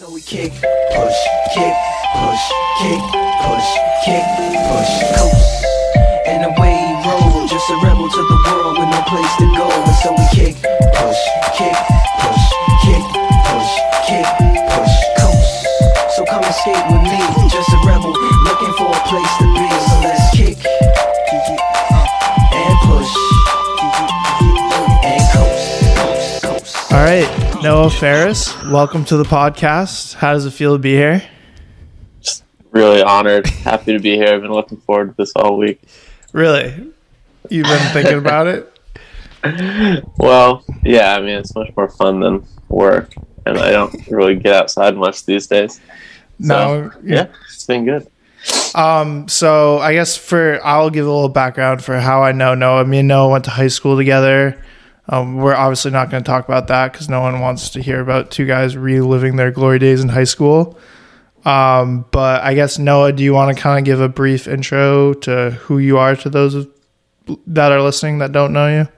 So we kick, push, kick, push, kick, push, kick, push, coast. And away roll, just a rebel to the world with no place to go. And so we kick, push, kick, push, kick, push, kick, push, coast. So come and skate with me, just a rebel looking for a place to be. So let's kick and push and coast. All right, Noah Ferris, welcome to the podcast. How does it feel to be here? Just really honored, happy to be here. I've been looking forward to this all week. Really? You've been thinking about it? Well, yeah, I mean, it's much more fun than work, and I don't really get outside much these days. No. Yeah, it's been good. Um, so I guess for I'll give a little background for how I know Noah. Me and Noah went to high school together. Um, we're obviously not going to talk about that because no one wants to hear about two guys reliving their glory days in high school. Um, but I guess Noah, do you want to kind of give a brief intro to who you are to those that are listening that don't know you?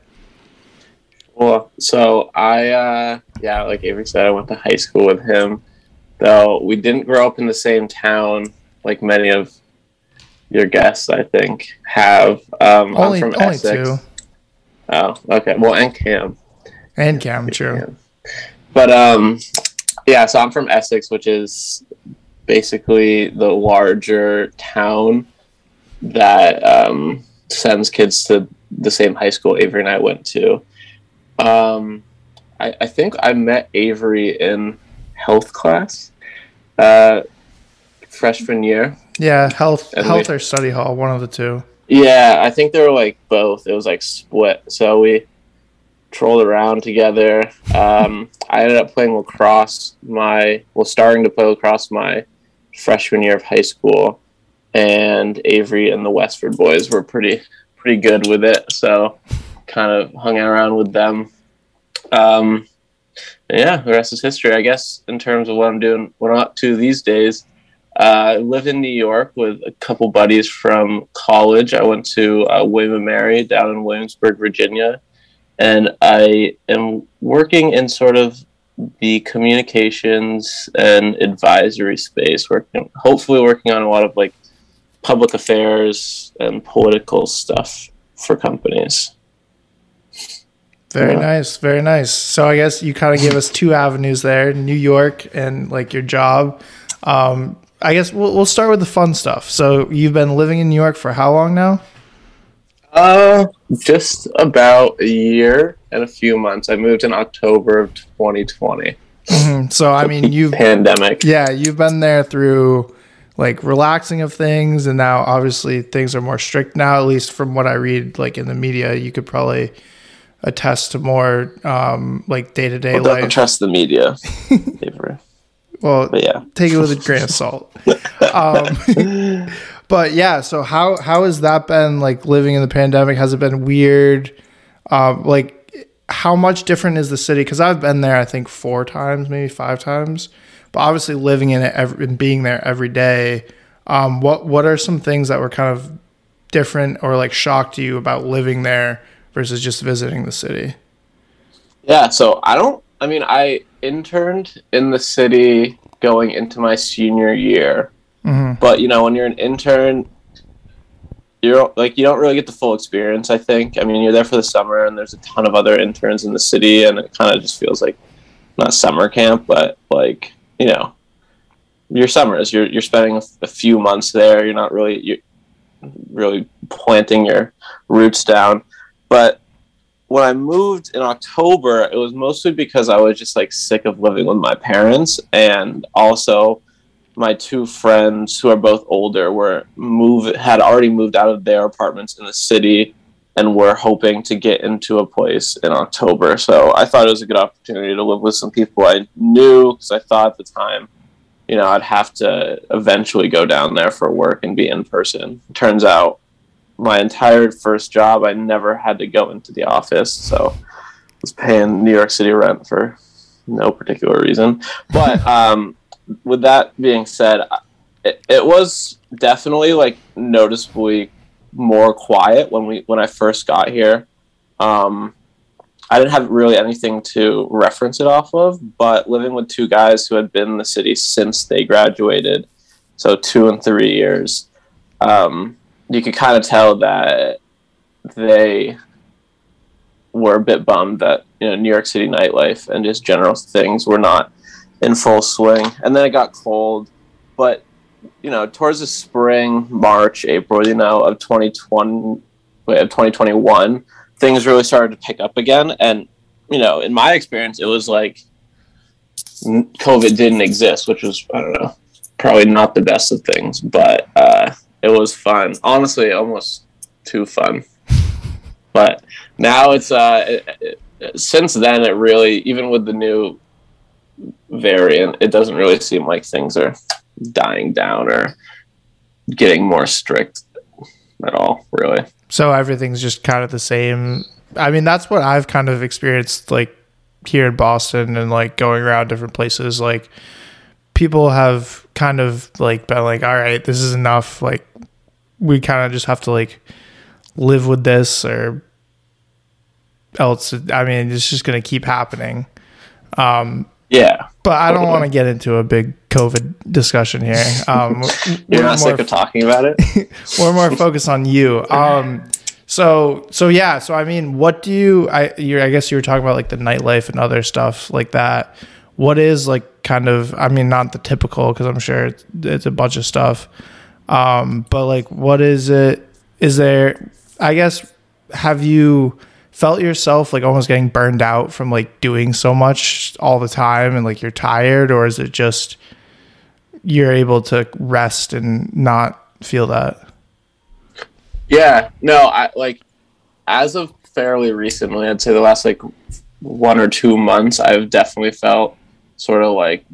Well, so I, uh, yeah, like Avery said, I went to high school with him, though we didn't grow up in the same town like many of your guests, I think, have. Um, Only, I'm from only Essex. two, Oh, okay. Well, and Cam. and Cam, true. But um, yeah. So I'm from Essex, which is basically the larger town that um, sends kids to the same high school Avery and I went to. Um, I, I think I met Avery in health class, uh, freshman year. Yeah, health, And health we- or study hall, one of the two. Yeah, I think they were like both. It was like split. So we trolled around together. Um, I ended up playing lacrosse my well, starting to play lacrosse my freshman year of high school, and Avery and the Westford boys were pretty pretty good with it. So kind of hung around with them. Um, yeah, the rest is history, I guess. In terms of what I'm doing, what I'm up to these days. Uh, I live in New York with a couple buddies from college. I went to uh, William and Mary down in Williamsburg, Virginia, and I am working in sort of the communications and advisory space, working hopefully working on a lot of like public affairs and political stuff for companies. Very Yeah. nice, very nice. So I guess you kind of gave us two avenues there: New York and like your job. Um, I guess we'll we'll start with the fun stuff. So you've been living in New York for how long now? Uh, just about a year and a few months. I moved in October of 2020. Mhm. So I mean, you've pandemic. yeah, you've been there through like relaxing of things, and now obviously things are more strict now. At least from what I read, like in the media, you could probably attest to more um, like day to day don't life. trust the media. Well, but yeah. take it with a grain of salt. Um, but yeah, so how how has that been like living in the pandemic? Has it been weird? Um, like how much different is the city? Because I've been there, I think four times, maybe five times. But obviously, living in it every, and being there every day, um, what what are some things that were kind of different or like shocked you about living there versus just visiting the city? Yeah, so I don't I mean I interned in the city going into my senior year. Mhm. But you know, when you're an intern you're like you don't really get the full experience, I think. I mean, you're there for the summer and there's a ton of other interns in the city and it kind of just feels like not summer camp, but like, you know, your summers, you're you're spending a, a few months there. You're not really you're really planting your roots down. But when I moved in October, it was mostly because I was just like sick of living with my parents, and also my two friends who are both older were move had already moved out of their apartments in the city and were hoping to get into a place in October. So I thought it was a good opportunity to live with some people I knew because I thought at the time, you know, I'd have to eventually go down there for work and be in person. Turns out my entire first job, I never had to go into the office. So I was paying New York City rent for no particular reason. But um, with that being said, it, it was definitely like noticeably more quiet when we when I first got here. Um, I didn't have really anything to reference it off of, but living with two guys who had been in the city since they graduated, so two and three years, um, you could kind of tell that they were a bit bummed that you know New York City nightlife and just general things were not in full swing. And then it got cold, but you know towards the spring, March, April, you know of 2020, wait, of 2021 things really started to pick up again. And, you know, in my experience, it was like COVID didn't exist, which was, I don't know, probably not the best of things, but uh, it was fun. Honestly, almost too fun. But now it's, uh, it, it, since then, it really, even with the new variant, it doesn't really seem like things are dying down or getting more strict at all, really. So everything's just kind of the same. I mean, that's what I've kind of experienced like here in Boston and like going around different places. Like people have kind of like been like, all right, this is enough. Like we kind of just have to like live with this or else. I mean, it's just going to keep happening. Um, yeah. But I don't want to get into a big COVID discussion here. Um, You're not sick of talking about it. we're more focused on you. Um, so so yeah. So I mean, what do you? I you I guess you were talking about like the nightlife and other stuff like that. What is like kind of? I mean, not the typical because I'm sure it's, it's a bunch of stuff. Um, but like, what is it? Is there? I guess have you? felt yourself like almost getting burned out from like doing so much all the time and like you're tired or is it just you're able to rest and not feel that yeah no i like as of fairly recently i'd say the last like one or two months i've definitely felt sort of like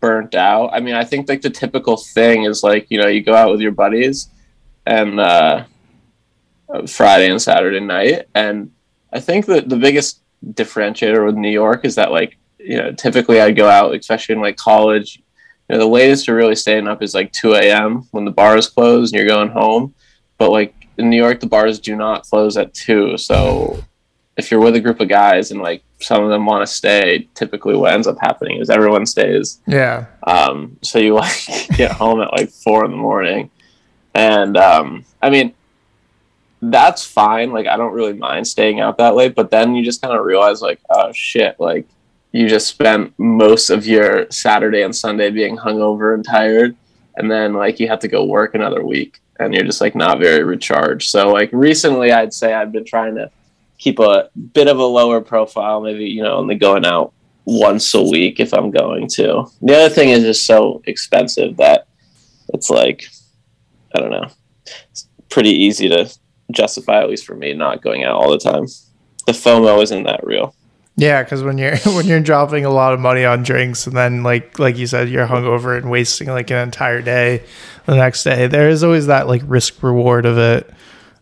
burnt out i mean i think like the typical thing is like you know you go out with your buddies and uh friday and saturday night and I think that the biggest differentiator with New York is that like you know typically I'd go out, especially in like college. You know, the latest you're really staying up is like 2 a.m. when the bars close and you're going home. But like in New York, the bars do not close at two. So if you're with a group of guys and like some of them want to stay, typically what ends up happening is everyone stays. Yeah. Um, so you like get home at like four in the morning, and um, I mean that's fine. Like I don't really mind staying out that late, but then you just kind of realize like, oh shit, like you just spent most of your Saturday and Sunday being hungover and tired, and then like you have to go work another week, and you're just like not very recharged. So like recently, I'd say I've been trying to keep a bit of a lower profile, maybe you know only going out once a week if I'm going to. The other thing is just so expensive that it's like I don't know. It's pretty easy to justify at least for me not going out all the time. The FOMO isn't that real. Yeah, because when you're when you're dropping a lot of money on drinks and then like like you said, you're hungover and wasting like an entire day the next day, there is always that like risk reward of it.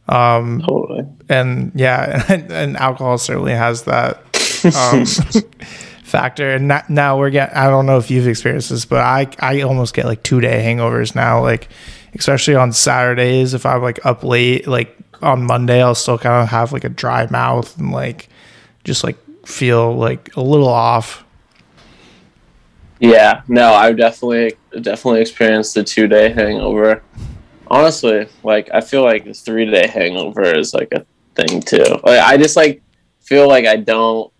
Um, totally. And yeah, and, and alcohol certainly has that um, factor. And now we're getting. I don't know if you've experienced this, but I I almost get like two day hangovers now. Like especially on Saturdays if I'm like up late, like on Monday, I'll still kind of have like a dry mouth and like just like feel like a little off. Yeah, no, I've definitely definitely experienced the two day hangover. Honestly, like I feel like the three day hangover is like a thing too. Like I just like feel like I don't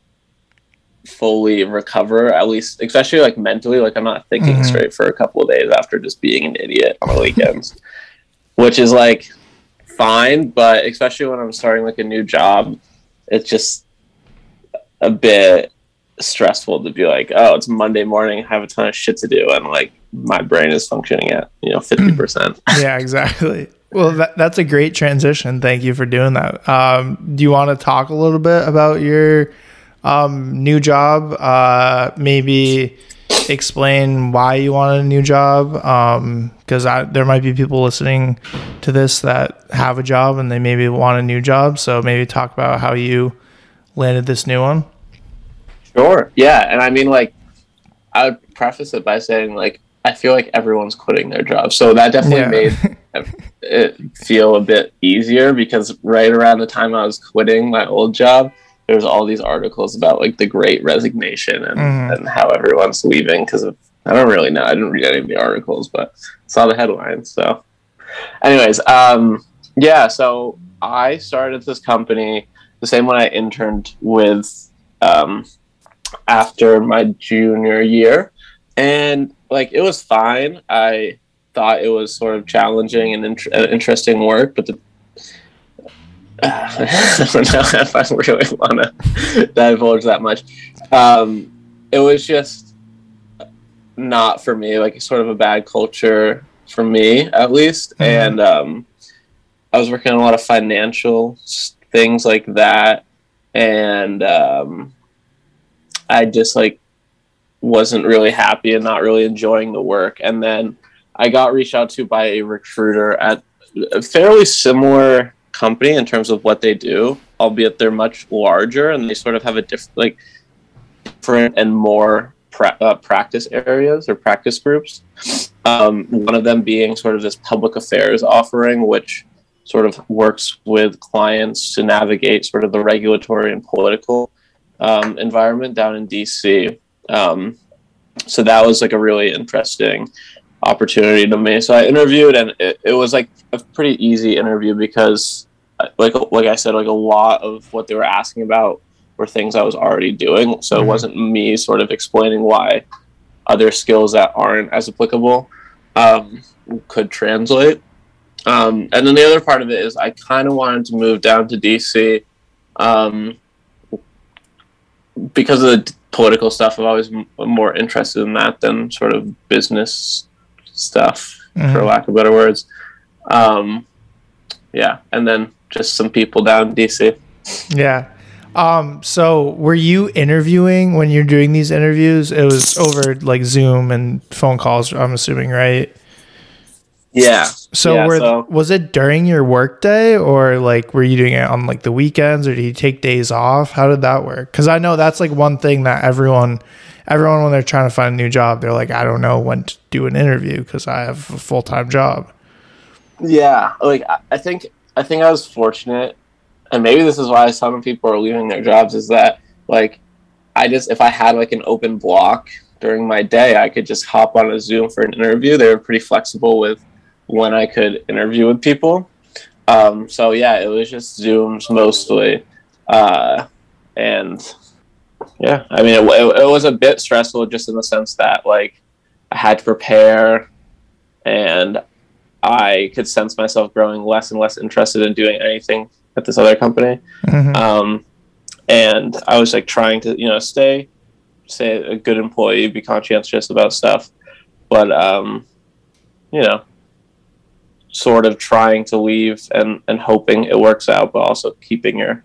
fully recover at least especially like mentally like i'm not thinking mm-hmm. straight for a couple of days after just being an idiot on the weekends which is like fine, but especially when I'm starting like a new job, it's just a bit stressful to be like, oh, it's Monday morning, I have a ton of shit to do, and like my brain is functioning at you know fifty percent. yeah, exactly. Well, that, that's a great transition. Thank you for doing that. Um, do you want to talk a little bit about your um, new job? Uh, maybe explain why you want a new job because um, there might be people listening to this that have a job and they maybe want a new job so maybe talk about how you landed this new one sure yeah and i mean like i would preface it by saying like i feel like everyone's quitting their job so that definitely yeah. made it feel a bit easier because right around the time i was quitting my old job there's all these articles about like the great resignation and, Mhm. and how everyone's leaving because of I don't really know. I didn't read any of the articles, but saw the headlines. So, anyways, um, yeah. So I started this company, the same one I interned with um, after my junior year, and like it was fine. I thought it was sort of challenging and int- uh, interesting work, but the I don't know if I really want to divulge that much. Um, it was just not for me, like sort of a bad culture for me, at least. Mhm. And um, I was working on a lot of financial things like that, and um, I just like wasn't really happy and not really enjoying the work. And then I got reached out to by a recruiter at a fairly similar company in terms of what they do, albeit they're much larger and they sort of have a different, like, different and more pra- uh, practice areas or practice groups. Um, one of them being sort of this public affairs offering, which sort of works with clients to navigate sort of the regulatory and political um, environment down in DC. Um, so that was like a really interesting opportunity to me. So I interviewed, and it, it was like a pretty easy interview because, like like I said, like a lot of what they were asking about were things I was already doing. So Mhm. it wasn't me sort of explaining why other skills that aren't as applicable um, could translate. Um, and then the other part of it is I kind of wanted to move down to DC um, because of the political stuff. I'm always m- more interested in that than sort of business stuff, for Mhm. lack of better words. Um, yeah, and then just some people down in DC. Yeah. Um, so were you interviewing when you're doing these interviews? It was over like Zoom and phone calls, I'm assuming, right? Yeah. So, Yeah, were, so- was it during your workday or like were you doing it on like the weekends or did you take days off? How did that work? Because I know that's like one thing that everyone, everyone when they're trying to find a new job, they're like, I don't know when to do an interview because I have a full time job. Yeah, like I- I think I think I was fortunate, and maybe this is why some people are leaving their jobs. Is that like I just if I had like an open block during my day, I could just hop on a Zoom for an interview. They were pretty flexible with when I could interview with people. Um, so yeah, it was just Zooms mostly, uh, and yeah, I mean it, it, it was a bit stressful just in the sense that like I had to prepare and I could sense myself growing less and less interested in doing anything at this other company. Mhm. Um, and I was like trying to, you know, stay, stay a good employee, be conscientious about stuff, but um, you know, sort of trying to leave and and hoping it works out, but also keeping your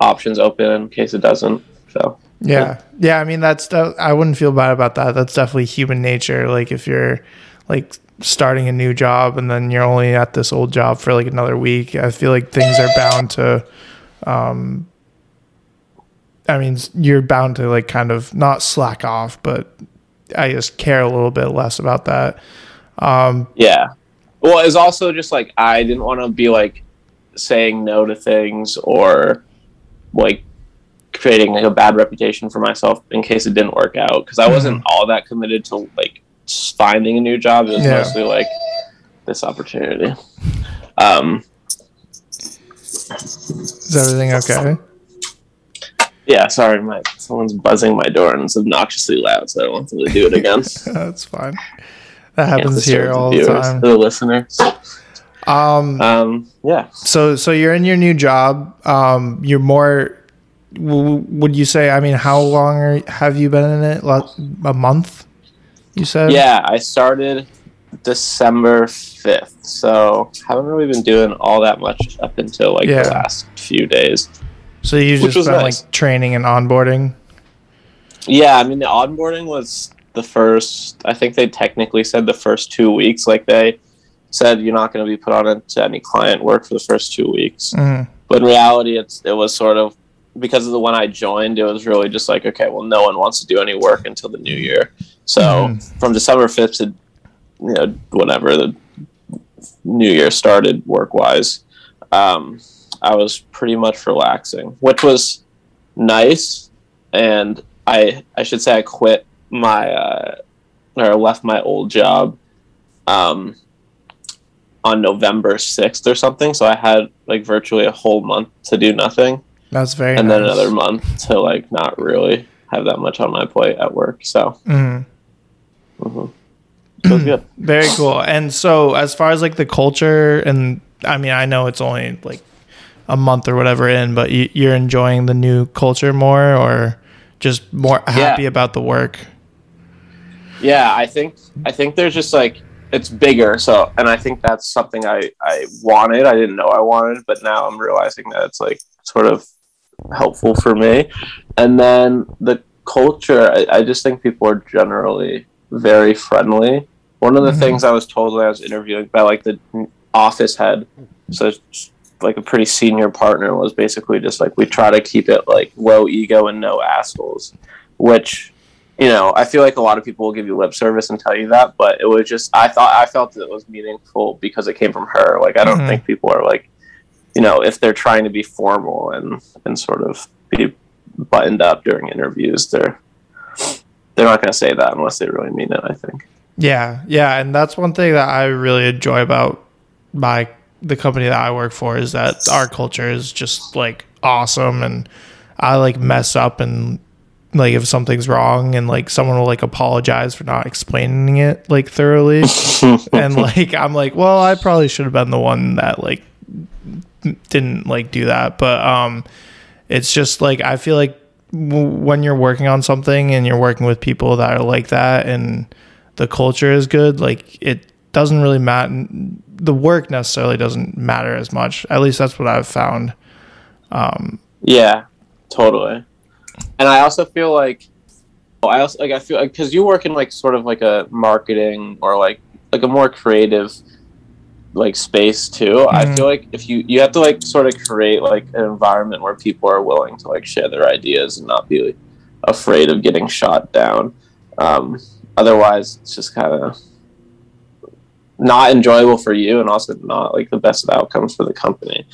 options open in case it doesn't. So Yeah. Yeah. I mean, that's, I wouldn't feel bad about that. That's definitely human nature. Like, if you're like starting a new job and then you're only at this old job for like another week, I feel like things are bound to, um, I mean, you're bound to like kind of not slack off, but I just care a little bit less about that. Um, Yeah. Well, it's also just like I didn't want to be like saying no to things or like creating like a bad reputation for myself in case it didn't work out because I wasn't all that committed to like finding a new job. It was Yeah. mostly like this opportunity. Um, is everything okay? yeah, sorry, my someone's buzzing my door and it's obnoxiously loud, so I don't want them to do it again. That's fine. That happens here the all the viewers, time. The listeners. Um, Um, yeah. So so you're in your new job. Um, you're more. W- would you say? I mean, how long are, have you been in it? Lo- A month. You said. Yeah, I started December 5th, so haven't really been doing all that much up until like Yeah. the last few days. So you've just been nice. like training and onboarding. Yeah, I mean, the onboarding was the first, I think they technically said the first two weeks. Like they said, you're not going to be put on into any client work for the first two weeks. Mhm. But in reality, it's it was sort of because of the one I joined, it was really just like, okay, well, no one wants to do any work until the new year. So Mhm. from December 5th to, you know, whenever the new year started work wise, um, I was pretty much relaxing, which was nice. And I I should say I quit my uh, or left my old job um, on November sixth or something. So I had like virtually a whole month to do nothing, That's very and then another month to like not really have that much on my plate at work. So Mhm. mhm. it good. Very cool. And so, as far as like the culture, and I mean, I know it's only like a month or whatever in, but you, you're enjoying the new culture more, or just more happy about the work. Yeah, I think I think there's just like it's bigger. So, and I think that's something I I wanted. I didn't know I wanted, but now I'm realizing that it's like sort of helpful for me. And then the culture, I, I just think people are generally very friendly. One of the Mhm. things I was told when I was interviewing by like the office head, so like a pretty senior partner, was basically just like we try to keep it like low ego and no assholes, which you know I feel like a lot of people will give you lip service and tell you that, but it was just I thought I felt that it was meaningful because it came from her. Like I don't Mhm. think people are like you know if they're trying to be formal and and sort of be buttoned up during interviews, they're they're not going to say that unless they really mean it. I think. Yeah, yeah, and that's one thing that I really enjoy about my the company that I work for is that our culture is just like awesome, and I like mess up and like if something's wrong, and like someone will like apologize for not explaining it like thoroughly, and like I'm like, well, I probably should have been the one that like didn't like do that, but um, it's just like I feel like w- when you're working on something and you're working with people that are like that and the culture is good like it doesn't really matter the work necessarily doesn't matter as much. At least that's what i've found. Um Yeah, totally. And I also feel like I also like I feel like because you work in like sort of like a marketing or like like a more creative like space too. I Mhm. feel like if you you have to like sort of create like an environment where people are willing to like share their ideas and not be afraid of getting shot down. Um, otherwise, it's just kind of not enjoyable for you and also not like the best of outcomes for the company.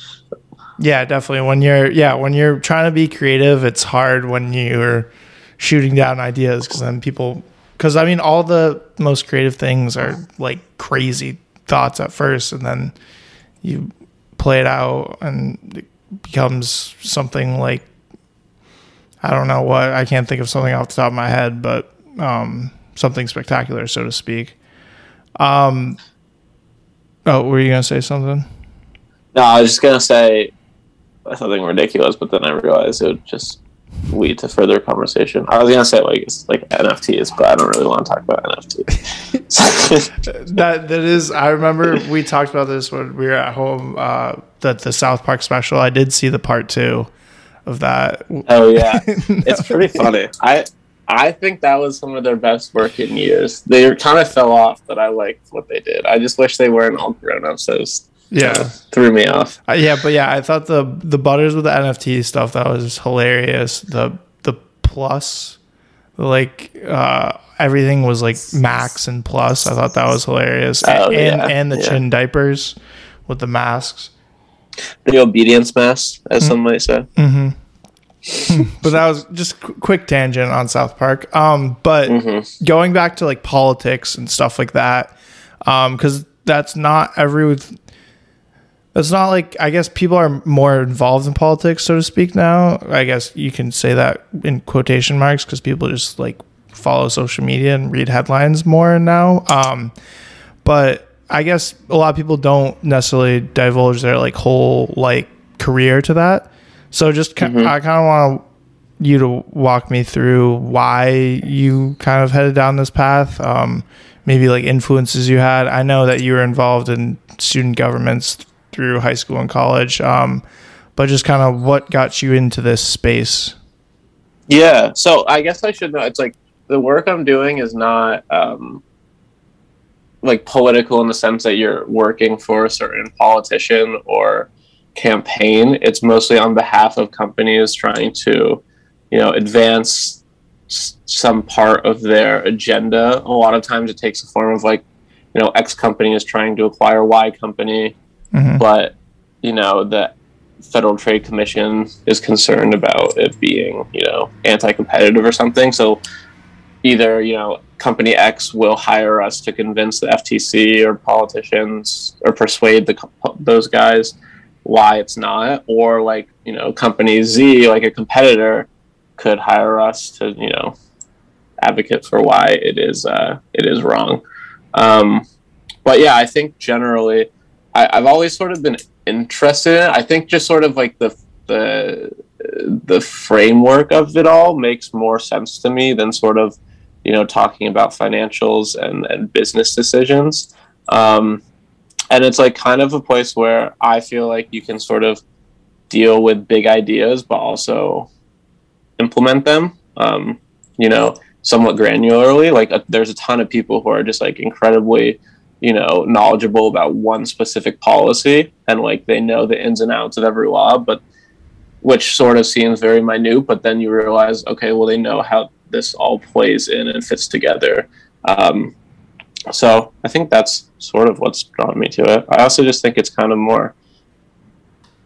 Yeah definitely when you're yeah when you're trying to be creative it's hard when you're shooting down ideas because then people because i mean all the most creative things are like crazy thoughts at first and then you play it out and it becomes something like I don't know what I can't think of something off the top of my head, but um, something spectacular, so to speak. Um, oh, were you gonna say something? No, I was just gonna say something ridiculous, but then I realized it would just lead to further conversation. I was gonna say like it's like NFTs, but I don't really want to talk about NFTs. that that is. I remember we talked about this when we were at home. Uh, that the South Park special. I did see the part two of that. oh yeah, it's pretty funny. I I think that was some of their best work in years. They kind of fell off, but I liked what they did. I just wish they weren't all grown up, so Yeah. threw me off. Uh, yeah, but yeah, I thought the the butters with the NFT stuff that was hilarious. The the plus, like uh, everything was like max and plus. I thought that was hilarious, Oh, and yeah, and the yeah. chin diapers with the masks. The obedience mask, as some might say. hmm but that was just qu- quick tangent on South Park. Um, but Mhm. going back to like politics and stuff like that, um, because that's not every. That's not like I guess people are more involved in politics, so to speak. Now, I guess you can say that in quotation marks because people just like follow social media and read headlines more now. Um, but I guess a lot of people don't necessarily divulge their like whole like career to that. So just Mhm. I kind of want you to walk me through why you kind of headed down this path. Um, maybe like influences you had. I know that you were involved in student governments through high school and college. Um, but just kind of what got you into this space. Yeah. So I guess I should know. It's like the work I'm doing is not um, like political in the sense that you're working for a certain politician or campaign. It's mostly on behalf of companies trying to, you know, advance s- some part of their agenda. A lot of times it takes the form of like, you know, X company is trying to acquire Y company Mhm. but you know the Federal Trade Commission is concerned about it being, you know, anti-competitive or something. So either, you know, company X will hire us to convince the FTC or politicians or persuade the those guys why it's not, or like, you know, company Z, like a competitor, could hire us to, you know, advocate for why it is uh, it is wrong. Um, but yeah, I think generally, I, I've always sort of been interested in it. I think just sort of like the the the framework of it all makes more sense to me than sort of you know talking about financials and, and business decisions um, and it's like kind of a place where i feel like you can sort of deal with big ideas but also implement them um, you know somewhat granularly like uh, there's a ton of people who are just like incredibly you know knowledgeable about one specific policy and like they know the ins and outs of every law but which sort of seems very minute but then you realize okay well they know how this all plays in and fits together. Um, so i think that's sort of what's drawn me to it. I also just think it's kind of more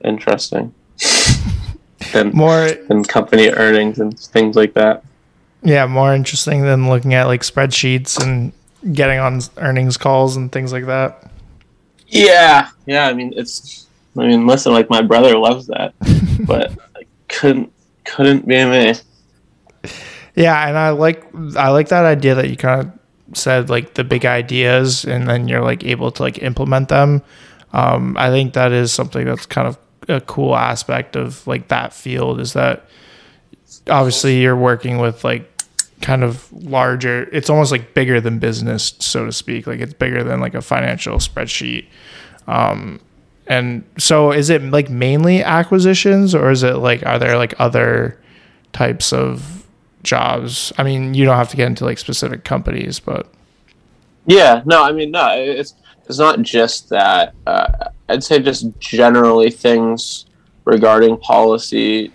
interesting than More than company earnings and things like that. Yeah, more interesting than looking at like spreadsheets and getting on earnings calls and things like that. Yeah, yeah. I mean, it's. I mean, listen, like my brother loves that, but I couldn't couldn't be me. Yeah, and I like I like that idea that you kind of said like the big ideas and then you're like able to like implement them. Um, I think that is something that's kind of a cool aspect of like that field is that obviously you're working with like kind of larger it's almost like bigger than business so to speak. Like it's bigger than like a financial spreadsheet. Um and so is it like mainly acquisitions or is it like are there like other types of jobs? I mean you don't have to get into like specific companies but. Yeah, no, I mean, no, it's it's not just that. Uh, I'd say just generally things regarding policy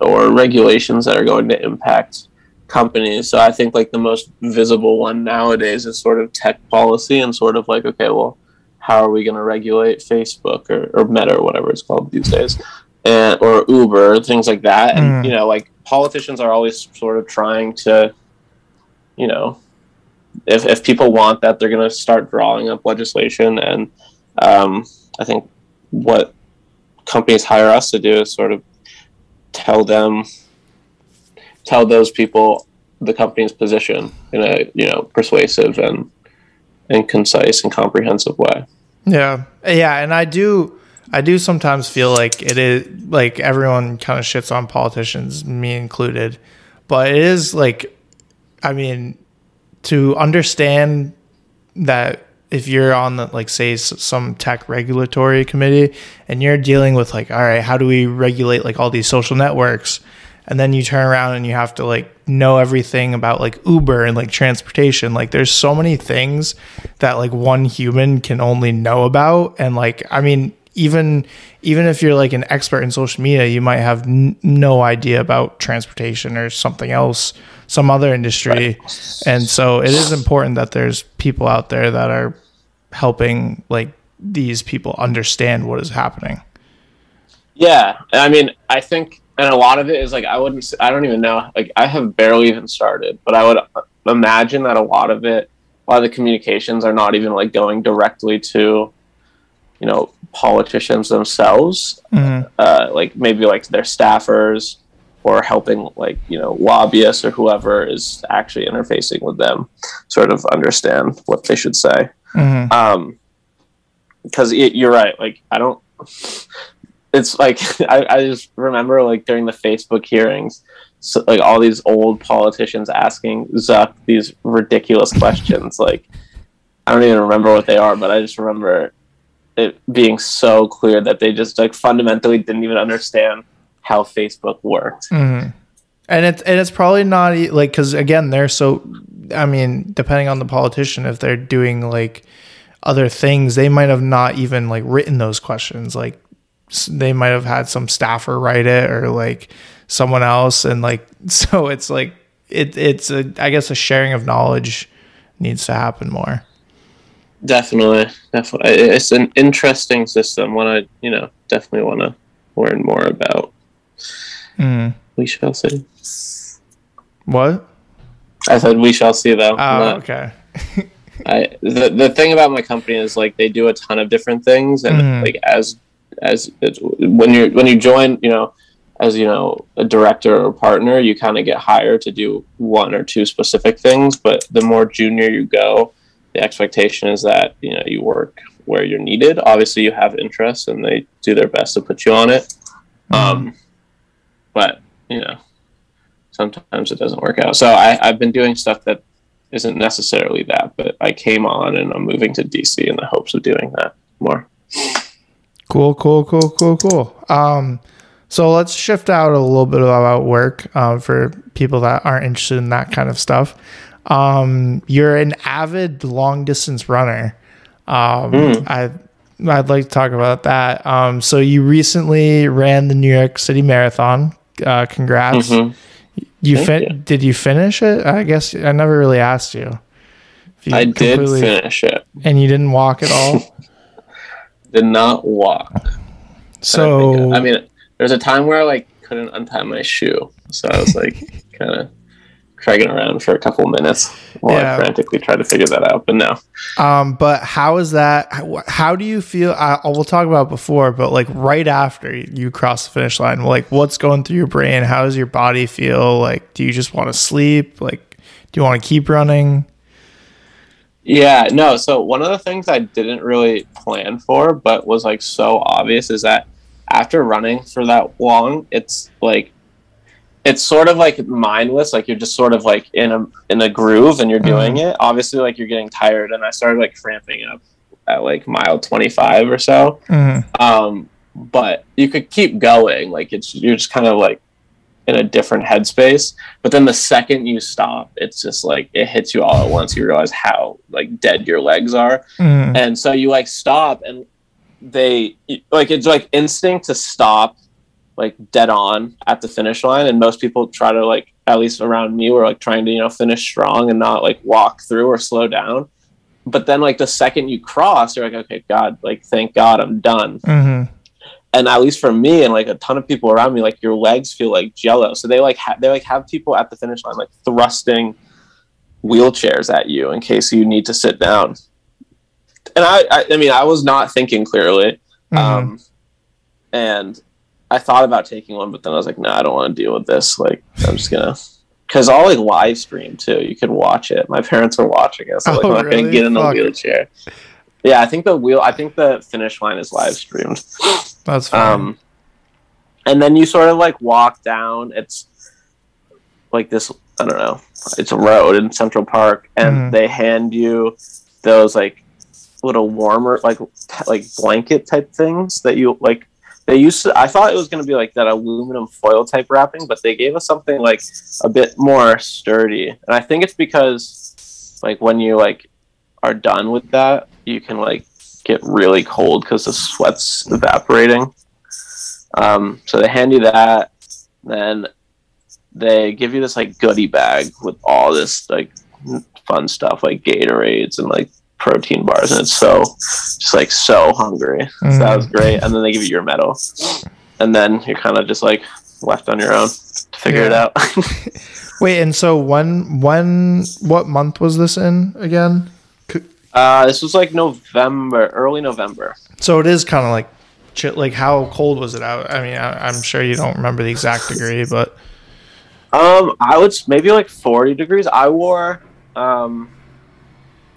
or regulations that are going to impact companies. So I think like the most visible one nowadays is sort of tech policy and sort of like, okay, well, how are we going to regulate Facebook or, or Meta or whatever it's called these days, and or Uber, things like that. And Mm. you know, like politicians are always sort of trying to, you know, if if people want that, they're going to start drawing up legislation. And um, I think what companies hire us to do is sort of tell them tell those people the company's position in a you know persuasive and and concise and comprehensive way. Yeah. Yeah, and I do I do sometimes feel like it is like everyone kind of shits on politicians, me included. But it is like I mean to understand that if you're on the like say some tech regulatory committee and you're dealing with like all right, how do we regulate like all these social networks? And then you turn around and you have to like know everything about like Uber and like transportation. Like there's so many things that like one human can only know about and like I mean even even if you're like an expert in social media, you might have n- no idea about transportation or something else, some other industry. And so it is important that there's people out there that are helping like these people understand what is happening. Yeah, I mean, I think, and a lot of it is like I wouldn't, I don't even know. Like I have barely even started, but I would imagine that a lot of it, a lot of the communications are not even like going directly to, you know, politicians themselves. Mhm. uh, like maybe like their staffers or helping like you know lobbyists or whoever is actually interfacing with them sort of understand what they should say Mhm. um because you're right like i don't it's like I, I just remember like during the facebook hearings so, like all these old politicians asking zuck these ridiculous questions like i don't even remember what they are but i just remember it being so clear that they just like fundamentally didn't even understand how Facebook worked. Mhm. And it's and it's probably not like because again they're so. I mean, depending on the politician, if they're doing like other things, they might have not even like written those questions. Like they might have had some staffer write it or like someone else, and like so it's like it it's a I guess a sharing of knowledge needs to happen more. Definitely, definitely, it's an interesting system. One I you know definitely want to learn more about. Mm. We shall see. What? I said we shall see though. Oh, Not- okay. I the, the thing about my company is like they do a ton of different things and Mhm. like as as when you when you join you know as you know a director or partner you kind of get hired to do one or two specific things but the more junior you go the expectation is that you know you work where you're needed. Obviously you have interests and they do their best to put you on it. Um but you know sometimes it doesn't work out. So I, i've been doing stuff that isn't necessarily that, but I came on and I'm moving to DC in the hopes of doing that more. Cool, cool, cool, cool, cool. Um, so let's shift out a little bit about work uh, for people that aren't interested in that kind of stuff. Um, you're an avid long distance runner. Um, Mm. I I'd like to talk about that. Um, so you recently ran the New York City Marathon. Uh, congrats. Mhm. You, fin- you. did you finish it? I guess I never really asked you. You I did finish it. and you didn't walk at all. Did not walk. So think. I mean, there's a time where I like couldn't untie my shoe, so I was like kind of dragging around for a couple minutes while Yeah. I frantically tried to figure that out. But no, Um, but how is that? How, how do you feel? I, we'll talk about before, but like right after you cross the finish line, like what's going through your brain? How does your body feel? Like, do you just want to sleep? Like, do you want to keep running? Yeah, no. So one of the things I didn't really plan for, but was like so obvious, is that after running for that long, it's like it's sort of like mindless. Like you're just sort of like in a in a groove, and you're doing it. Obviously, like you're getting tired, and I started like cramping up at like mile 25 or so. Mhm. Um, but you could keep going. Like it's you're just kind of like in a different headspace. But then the second you stop, it's just like it hits you all at once. You realize how like dead your legs are, Mhm. and so you like stop, and they like it's like instinct to stop, like dead on at the finish line. And most people try to like at least around me were like trying to you know finish strong and not like walk through or slow down. But then like the second you cross, you're like, okay, God, like thank God I'm done Mhm. And at least for me and like a ton of people around me like your legs feel like jello so they like ha- they like have people at the finish line like thrusting wheelchairs at you in case you need to sit down and i i, I mean i was not thinking clearly Mhm. um and i thought about taking one but then i was like no i don't want to deal with this like i'm just gonna because I'll like live stream too. You can watch it. My parents were watching it, so like, Oh, I'm not really? gonna get in a Fuck. wheelchair. Yeah, I think the wheel. I think the finish line is live streamed. That's fine. Um, and then you sort of like walk down. It's like this. I don't know. It's a road in Central Park, and Mhm. they hand you those like little warmer, like t- like blanket type things that you like. They used to. I thought it was going to be like that aluminum foil type wrapping, but they gave us something like a bit more sturdy. And I think it's because like when you like are done with that, you can like get really cold because the sweat's evaporating. Um, so they hand you that, then they give you this like goodie bag with all this like fun stuff like Gatorades and like protein bars, and it's so just like so hungry. So that was great. And then they give you your medal, and then you're kind of just like left on your own to figure it out. Wait, and so when when what month was this in again? Uh, this was like November, early November. So it is kind of like chi- like how cold was it out? I mean, I, I'm sure you don't remember the exact degree, but Um, I would s- maybe like forty degrees. I wore um,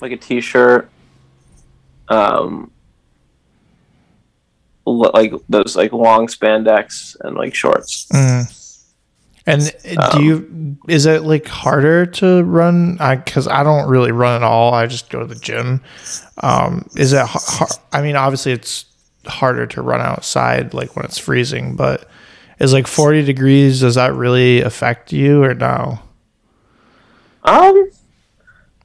like a t-shirt, um, l- like those like long spandex and like shorts. Mm. And do you is it like harder to run? I because I don't really run at all. I just go to the gym. Um, is it? I mean, obviously it's harder to run outside like when it's freezing, but is like forty degrees? Does that really affect you or no? Um,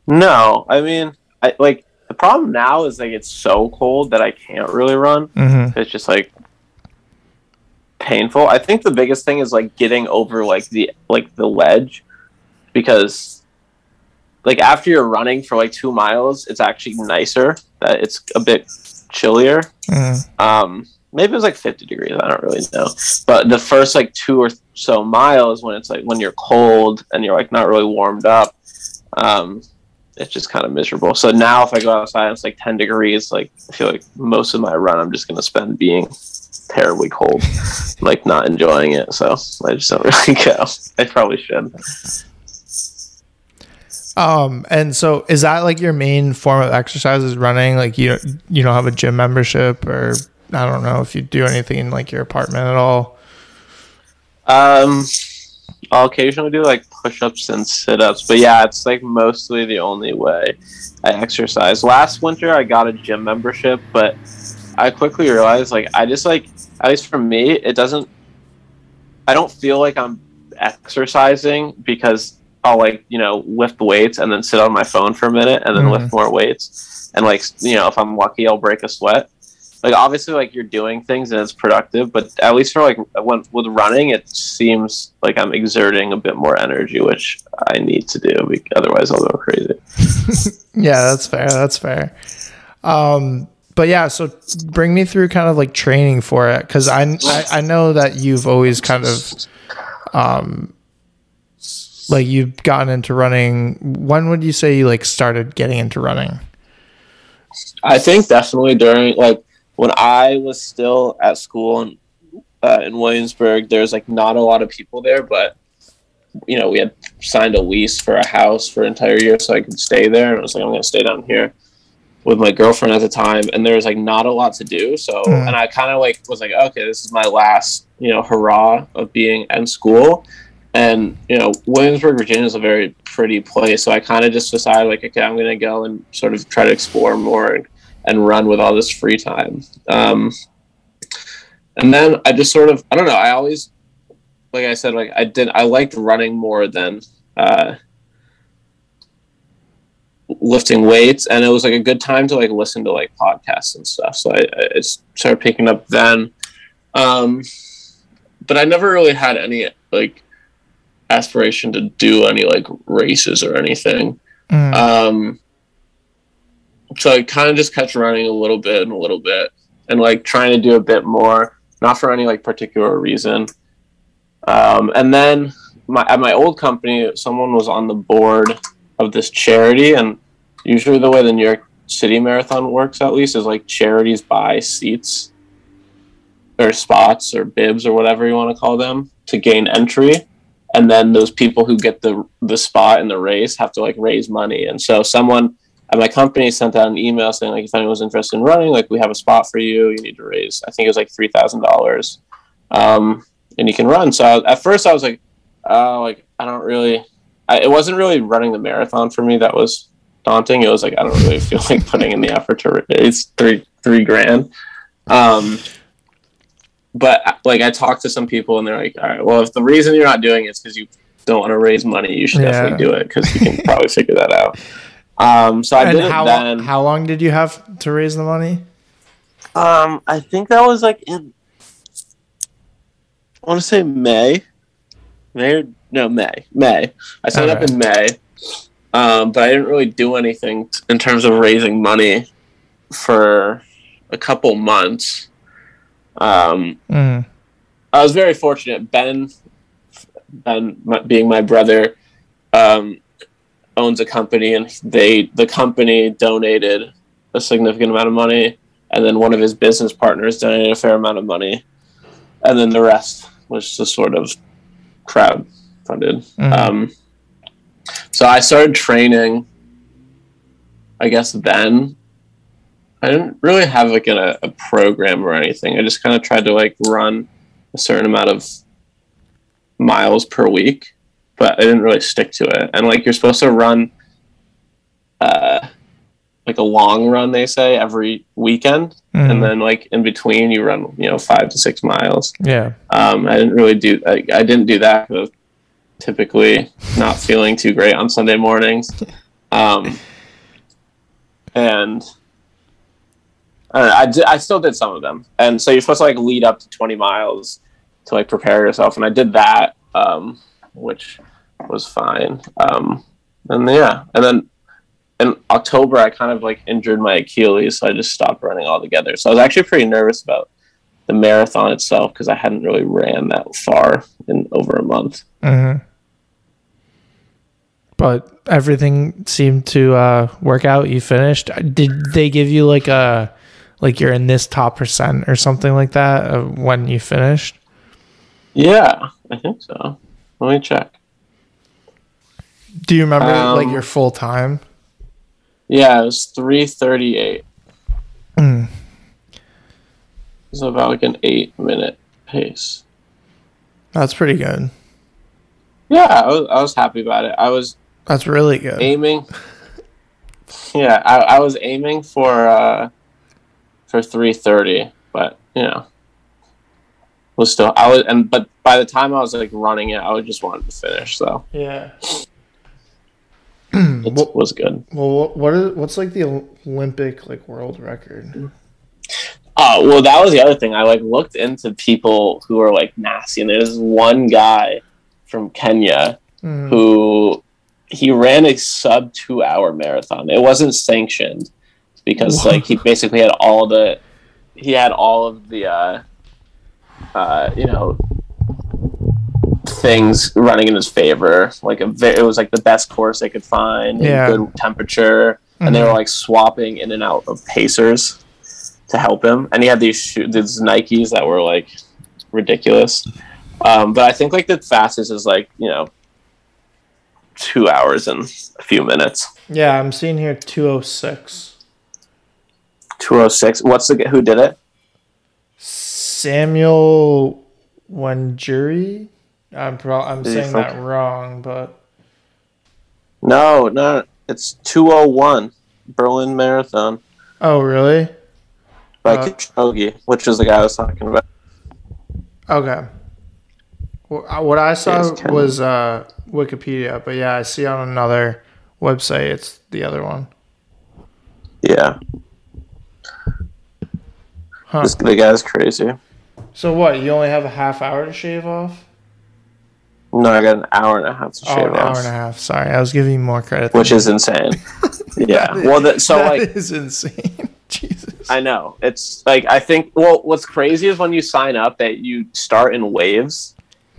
no, I mean, I like the problem now is like it's so cold that I can't really run. Mm-hmm. It's just like painful. I think the biggest thing is like getting over like the like the ledge because like after you're running for like two miles, it's actually nicer that it's a bit chillier. Mm-hmm. Um, maybe it was like 50 degrees. I don't really know. But the first like two or so miles when it's like when you're cold and you're like not really warmed up, um, it's just kind of miserable. So now if I go outside it's like 10 degrees, like I feel like most of my run I'm just gonna spend being terribly cold, like not enjoying it. So I just don't really go. I probably should. Um, and so is that like your main form of exercise is running? Like you you don't have a gym membership or I don't know if you do anything in like your apartment at all. Um, I'll occasionally do like push-ups and sit-ups, but yeah, it's like mostly the only way I exercise. Last winter, I got a gym membership, but I quickly realized like I just like at least for me, it doesn't. I don't feel like I'm exercising because I'll like you know lift weights and then sit on my phone for a minute and then Mhm. lift more weights and like you know if I'm lucky I'll break a sweat. Like obviously like you're doing things and it's productive, but at least for like when with running it seems like I'm exerting a bit more energy, which I need to do. bec- Otherwise I'll go crazy. Yeah, that's fair. That's fair. Um, but yeah, so bring me through kind of like training for it because I, I I know that you've always kind of um like you've gotten into running. When would you say you like started getting into running? I think definitely during like when I was still at school in uh, in Williamsburg, there's like not a lot of people there, but you know we had signed a lease for a house for an entire year, so I could stay there, and I was like I'm gonna stay down here with my girlfriend at the time, and there was like not a lot to do, so Mhm. and I kind of like was like okay, this is my last you know hurrah of being in school. And you know, Williamsburg, Virginia is a very pretty place. So I kind of just decided, like, okay, I'm gonna go and sort of try to explore more and, and run with all this free time. Um, and then I just sort of, I don't know. I always, like I said, like I did, I liked running more than uh, lifting weights, and it was like a good time to like listen to like podcasts and stuff. So I, I started picking up then. Um, but I never really had any like aspiration to do any like races or anything. Mm. Um, so I kind of just kept running a little bit and a little bit, and like trying to do a bit more, not for any like particular reason. Um, and then my at my old company, someone was on the board of this charity, and usually the way the New York City Marathon works, at least, is like charities buy seats or spots or bibs or whatever you want to call them to gain entry. And then those people who get the the spot in the race have to like raise money. And so someone at my company sent out an email saying like if anyone's interested in running like we have a spot for you. You need to raise i think it was like three thousand dollars um and you can run. So I, at first i was like oh like i don't really I, it wasn't really running the marathon for me. That was daunting it was like i don't really feel like putting in the effort to raise three three grand um but like I talked to some people and they're like, all right, well, if the reason you're not doing it is because you don't want to raise money, you should Yeah. definitely do it because you can probably figure that out. Um, so I and did it how then. how long did you have to raise the money? um, I think that was like in. I want to say May. May or no May May. I signed up in May, um, but I didn't really do anything t- in terms of raising money for a couple months. Um, Mm. I was very fortunate. Ben, Ben my, being my brother, um, owns a company, and they the company donated a significant amount of money, and then one of his business partners donated a fair amount of money, and then the rest was just sort of crowd funded. Mhm. So I started training. I guess then I didn't really have like a, a program or anything. I just kind of tried to like run a certain amount of miles per week, but I didn't really stick to it. And like you're supposed to run uh like a long run they say every weekend Mhm. and then like in between you run you know 5 to 6 miles. yeah. Um I didn't really do I, I didn't do that I was typically not feeling too great on Sunday mornings. Um and I, don't know, I, di- I still did some of them, and so you're supposed to like lead up to 20 miles to like prepare yourself, and I did that, um, which was fine. Um, and yeah, and then in October I kind of like injured my Achilles, so I just stopped running altogether. So I was actually pretty nervous about the marathon itself because I hadn't really ran that far in over a month. Mm-hmm. But everything seemed to uh, work out. You finished. Did they give you like a like you're in this top percent or something like that uh, when you finished? Yeah, I think so. Let me check. Do you remember like Um, your full time? Yeah, it was three thirty eight. Mm. It's about like an eight minute pace. That's pretty good. Yeah, I was, I was happy about it. I was That's really good. aiming. Yeah, I, I was aiming for uh, for three thirty, but you know, was still I was and but by the time I was like running it, I was just wanted to finish. So Yeah. it Well- was good. Well, what what is what's like the Olympic like world record? Oh well, that was the other thing. I like looked into people who are like nasty, and there's one guy from Kenya Mm. who he ran a sub two hour marathon. It wasn't sanctioned because Whoa. like he basically had all the he had all of the uh, uh, you know things running in his favor. Like a ve- it was like the best course they could find, in Yeah. good temperature, and they were like swapping in and out of pacers to help him. And he had these shoe these Nikes that were like ridiculous. Um, but I think like the fastest is like you know two hours and a few minutes. Yeah, I'm seeing here 206. Two oh six. What's the who did it? Samuel Wanjuri. I'm pro- I'm he saying that wrong, but No, no, it's two oh one Berlin Marathon oh really? by Uh, Kipchoge, which is the guy I was talking about. Okay. What I saw was uh, Wikipedia, but yeah, I see on another website it's the other one. Yeah, Huh. this the guy's crazy. So what? You only have a half hour to shave off? No, I got an hour and a half to Oh, shave an hour and a half. Sorry, I was giving you more credit. which is insane. yeah. That is- Well, that, so that like is insane. Jesus. I know it's like I think. Well, what's crazy is when you sign up that you start in waves,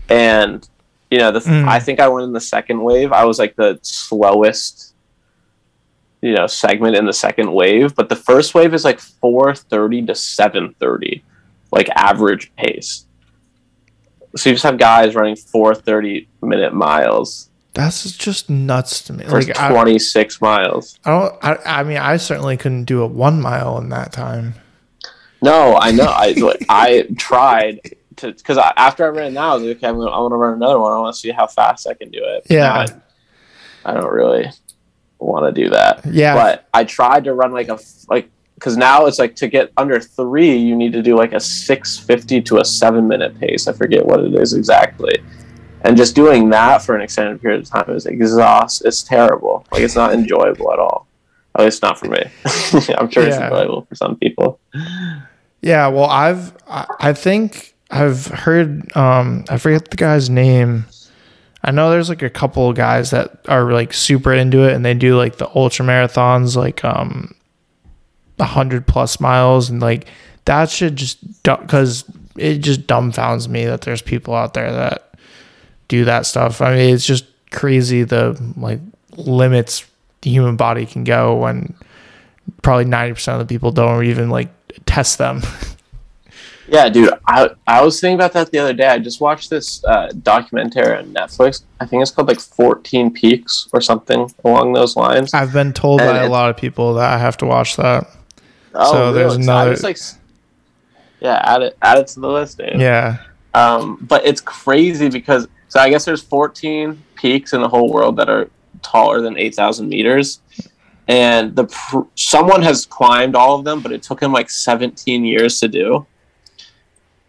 and you know the. Mm. I think I went in the second wave. I was like the slowest, you know, segment in the second wave. But the first wave is like four thirty to seven thirty, like average pace. So you just have guys running four thirty minute miles That's just nuts to me. for Like twenty six miles. I don't. I, I mean, I certainly couldn't do a one mile in that time. No, I know. I like, I tried to because after I ran that, I was like, okay, I'm gonna, I want to run another one. I want to see how fast I can do it. Yeah. I, I don't really want to do that. Yeah. But I tried to run like a like because now it's like to get under three, you need to do like a six fifty to a seven minute pace. I forget what it is exactly. And just doing that for an extended period of time is exhaust. It's terrible. Like it's not enjoyable at all. At least not for me. I'm sure it's enjoyable for some people. Yeah, well, I've I, I think I've heard um I forget the guy's name. I know there's like a couple of guys that are like super into it and they do like the ultra marathons like um 100 plus miles and like that should just cuz it just dumbfounds me that there's people out there that do that stuff. I mean, it's just crazy the like limits the human body can go when probably 90% of the people don't even like test them. Yeah, dude. I I was thinking about that the other day. I just watched this uh, documentary on Netflix. I think it's called like 14 Peaks or something along those lines. I've been told And by a lot of people that I have to watch that. Oh, so there's really? another- I just, like, yeah, add it add it to the list, dude. Yeah. Um, but it's crazy because so I guess there's 14 peaks in the whole world that are taller than 8,000 meters, and the pr- someone has climbed all of them, but it took him like 17 years to do.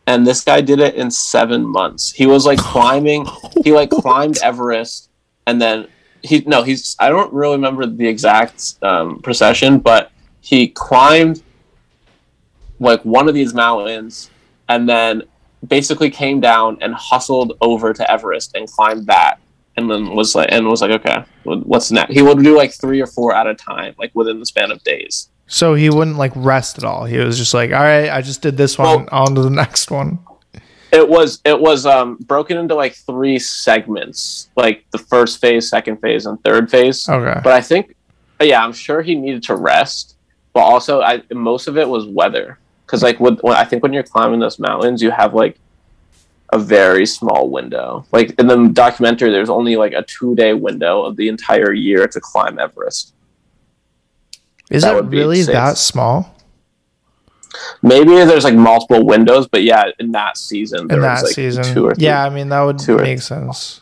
And this guy did it in seven months. He was like climbing. He like climbed Everest, and then he no he's I don't really remember the exact um, procession, but he climbed like one of these mountains, and then basically came down and hustled over to Everest and climbed that, and then was like, and was like, okay, what's next? He would do like three or four at a time, like within the span of days. So he wouldn't like rest at all. He was just like, all right, I just did this one. Well- on to the next one. It was it was um, broken into like three segments, like the first phase, second phase, and third phase. Okay. But I think, yeah, I'm sure he needed to rest, but also I most of it was weather because like with, when I think when you're climbing those mountains, you have like a very small window. Like in the documentary, there's only like a two day window of the entire year to climb Everest. Is that it really that small? Maybe there's like multiple windows, but yeah, in that season, there in that like season. two or three. yeah, I mean that would make sense.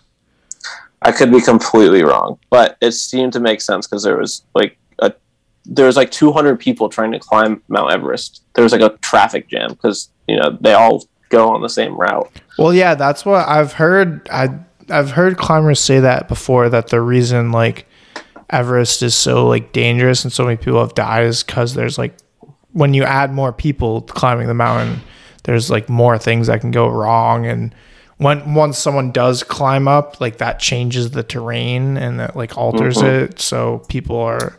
I could be completely wrong, but it seemed to make sense because there was like a there was like 200 people trying to climb Mount Everest. There was like a traffic jam because you know they all go on the same route. Well, yeah, that's what I've heard. I I've heard climbers say that before. That the reason like Everest is so like dangerous and so many people have died is because there's like when you add more people climbing the mountain, there's like more things that can go wrong. And when once someone does climb up, like that changes the terrain and that like alters Mhm. it. So people are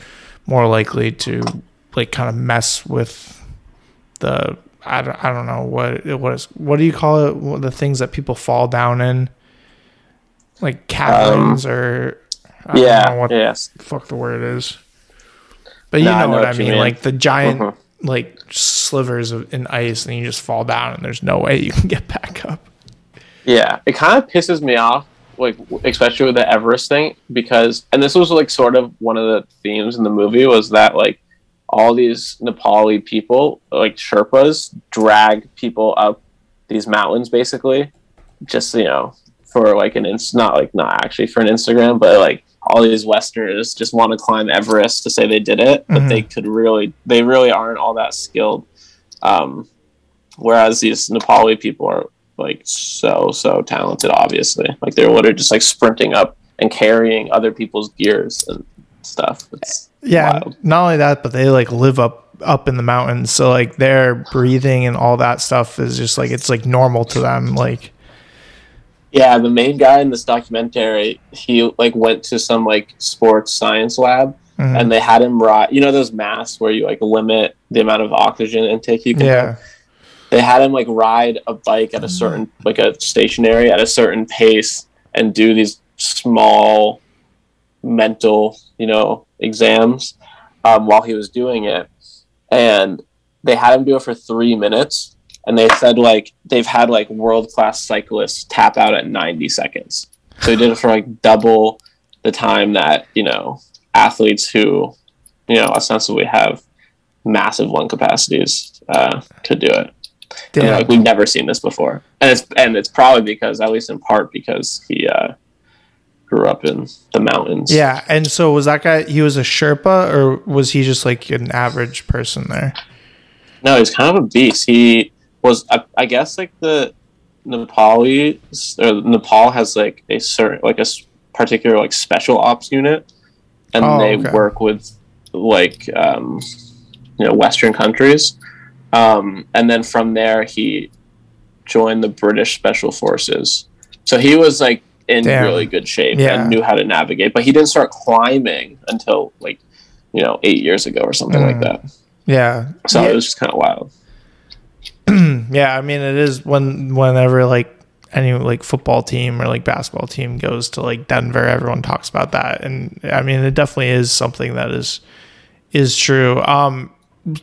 more likely to like kind of mess with the I don't, I don't know what it what is what do you call it the things that people fall down in like caverns or I don't yeah, know what yes, the fuck the word is but you No, I know, know what I what you mean mean. like the giant Mhm. like slivers of in ice and you just fall down and there's no way you can get back up yeah. It kind of pisses me off, like especially with the Everest thing, because and this was like sort of one of the themes in the movie was that like all these Nepali people, like Sherpas, drag people up these mountains basically, just you know for like an ins not like not actually for an Instagram, but like all these Westerners just want to climb Everest to say they did it, but Mhm. they could really they really aren't all that skilled. Um, whereas these Nepali people are like so so talented, obviously. Like they're literally just like sprinting up and carrying other people's gears and stuff. It's yeah wild. not only that but they like live up up in the mountains so like their breathing and all that stuff is just like it's like normal to them like Yeah, the main guy in this documentary, he like went to some like sports science lab mhm. and they had him ride you know those masks where you like limit the amount of oxygen intake you can yeah have? they had him like ride a bike at a certain like a stationary at a certain pace and do these small mental you know exams um, while he was doing it and they had him do it for three minutes and they said like they've had like world class cyclists tap out at 90 seconds so he did it for like double the time that you know athletes who you know ostensibly have massive lung capacities uh, could do it and, Damn. like we've never seen this before, and it's and it's probably because, at least in part, because he uh, grew up in the mountains. Yeah, and so was that guy? He was a Sherpa, or was he just like an average person there? No, he's kind of a beast. He was, I, I guess, like the Nepali or Nepal has like a certain like a particular like special ops unit, and Oh, they okay. work with like um, you know Western countries, um, and then from there he joined the British Special Forces. So he was like in Damn. really good shape Yeah. and knew how to navigate, but he didn't start climbing until like you know eight years ago or something like Mm. that. Yeah, So yeah. it was just kind of wild. Yeah. I mean, it is when whenever like any like football team or like basketball team goes to like Denver, everyone talks about that, and I mean, it definitely is something that is is true. Um,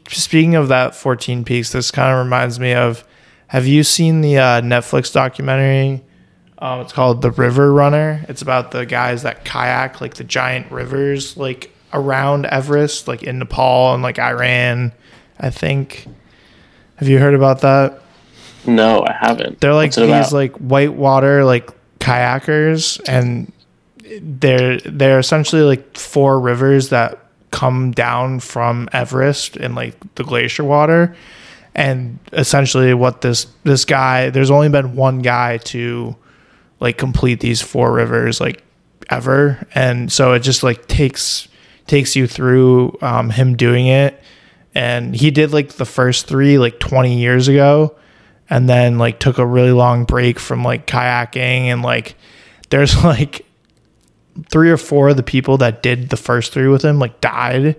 speaking of that 14 peaks, this kind of reminds me of. Have you seen the uh, Netflix documentary? Um, it's called The River Runner. It's about the guys that kayak like the giant rivers like around Everest, like in Nepal and like Iran, I think. Have you heard about that? No, I haven't. They're like What's these about? like whitewater like kayakers and they're they're essentially like four rivers that come down from Everest and like the glacier water and essentially what this this guy there's only been one guy to like complete these four rivers like ever and so it just like takes takes you through um, him doing it and he did like the first three like 20 years ago and then like took a really long break from like kayaking and like there's like three or four of the people that did the first three with him like died.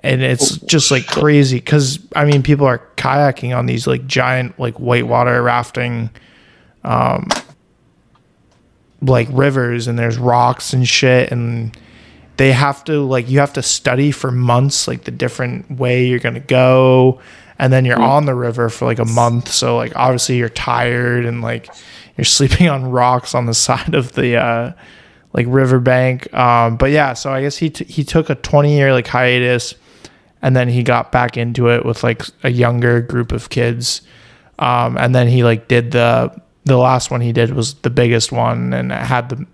And it's just like crazy because I mean people are kayaking on these like giant like whitewater rafting, um, like rivers and there's rocks and shit and they have to like you have to study for months like the different way you're gonna go and then you're on the river for like a month so like obviously you're tired and like you're sleeping on rocks on the side of the uh like riverbank um but yeah so i guess he t- he took a 20 year like hiatus and then he got back into it with like a younger group of kids um and then he like did the the last one he did was the biggest one and had the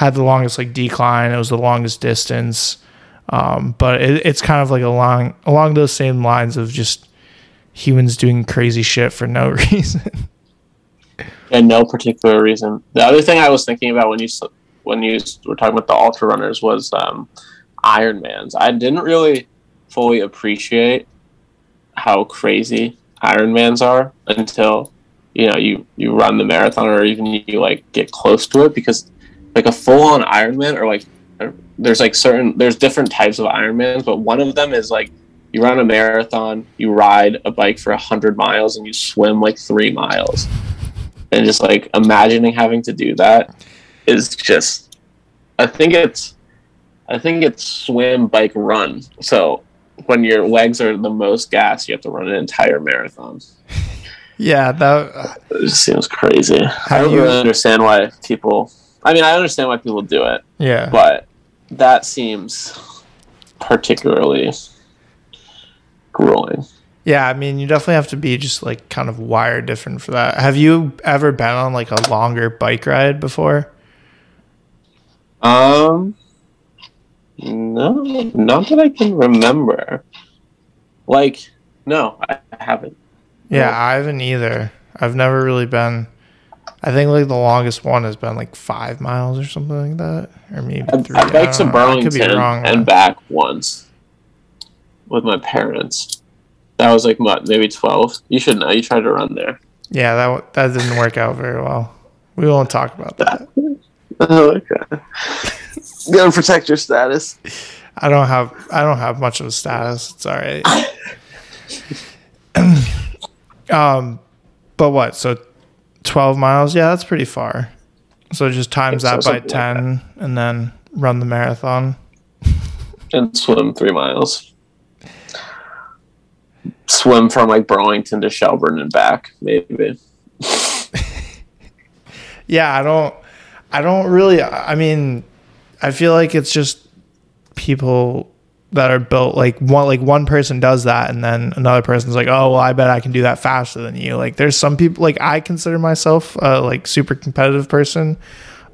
had the longest like decline it was the longest distance um but it, it's kind of like along along those same lines of just humans doing crazy shit for no reason and no particular reason. The other thing I was thinking about when you when you were talking about the ultra runners was um, Ironmans. I didn't really fully appreciate how crazy Ironmans are until you know you you run the marathon or even you like get close to it because like a full on Ironman or like uh, there's like certain there's different types of Ironmans, but one of them is like you run a marathon, you ride a bike for a hundred miles, and you swim like three miles. And just like imagining having to do that is just i think it's i think it's swim bike run. So when your legs are the most gas you have to run an entire marathon. Yeah that it just seems crazy. I don't you- really understand why people i mean i understand why people do it yeah but that seems particularly grueling Yeah, I mean, you definitely have to be just like kind of wired different for that. Have you ever been on like a longer bike ride before? Um, no, not that I can remember. Like, no, I haven't. Yeah. I haven't either. I've never really been. I think like the longest one has been like five miles or something like that, or maybe I, three. I biked to don't know. I could be Burlington wrong, and back once with my parents. That was like what, maybe twelve. You should know. You tried to run there. Yeah, that that didn't work out very well. We won't talk about that. Oh, okay. Gotta protect your status. I don't have I don't have much of a status. It's all right. um, but what? So twelve miles? Yeah, that's pretty far. So just times that by something like ten, and then run the marathon. And swim three miles. Swim from like Burlington to Shelburne and back, maybe. Yeah, I don't. I don't really. I mean, I feel like it's just people that are built like one like one person does that and then another person's like oh well i bet i can do that faster than you. Like there's some people like i consider myself a like super competitive person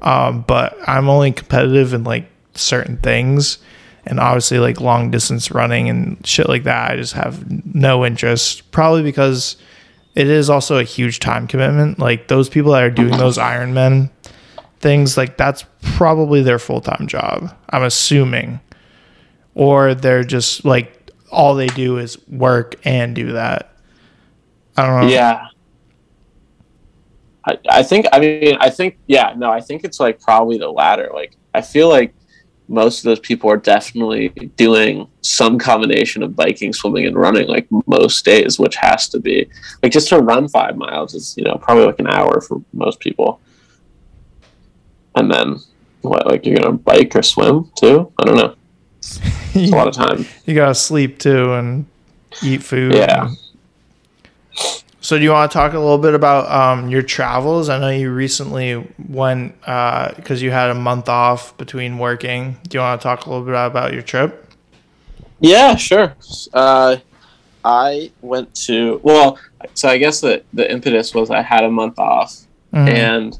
um but i'm only competitive in like certain things and obviously like long distance running and shit like that i just have no interest probably because it is also a huge time commitment. Like those people that are doing those ironman things like that's probably their full-time job i'm assuming or they're just like all they do is work and do that. I don't know. Yeah. I, I think I mean I think yeah no I think it's like probably the latter like I feel like most of those people are definitely doing some combination of biking swimming and running like most days which has to be like just to run five miles is you know probably like an hour for most people and then what like you're gonna bike or swim too I don't know a lot of time you gotta sleep too and eat food. Yeah. So do you want to talk a little bit about um, your travels? I know you recently went because you had a month off between working. Do you want to talk a little bit about your trip? Yeah, sure. Uh, I went to well, so I guess the the impetus was I had a month off Mhm. and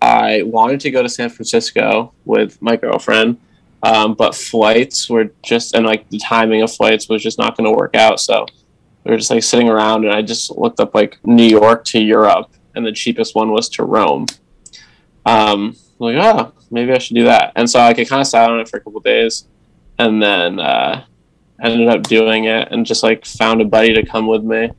I wanted to go to San Francisco with my girlfriend, um, but flights were just and like the timing of flights was just not going to work out. So we were just like sitting around, and I just looked up like New York to Europe, and the cheapest one was to Rome. Um, like, oh, maybe I should do that. And so like, I kind of sat on it for a couple days, and then uh, ended up doing it, and just like found a buddy to come with me.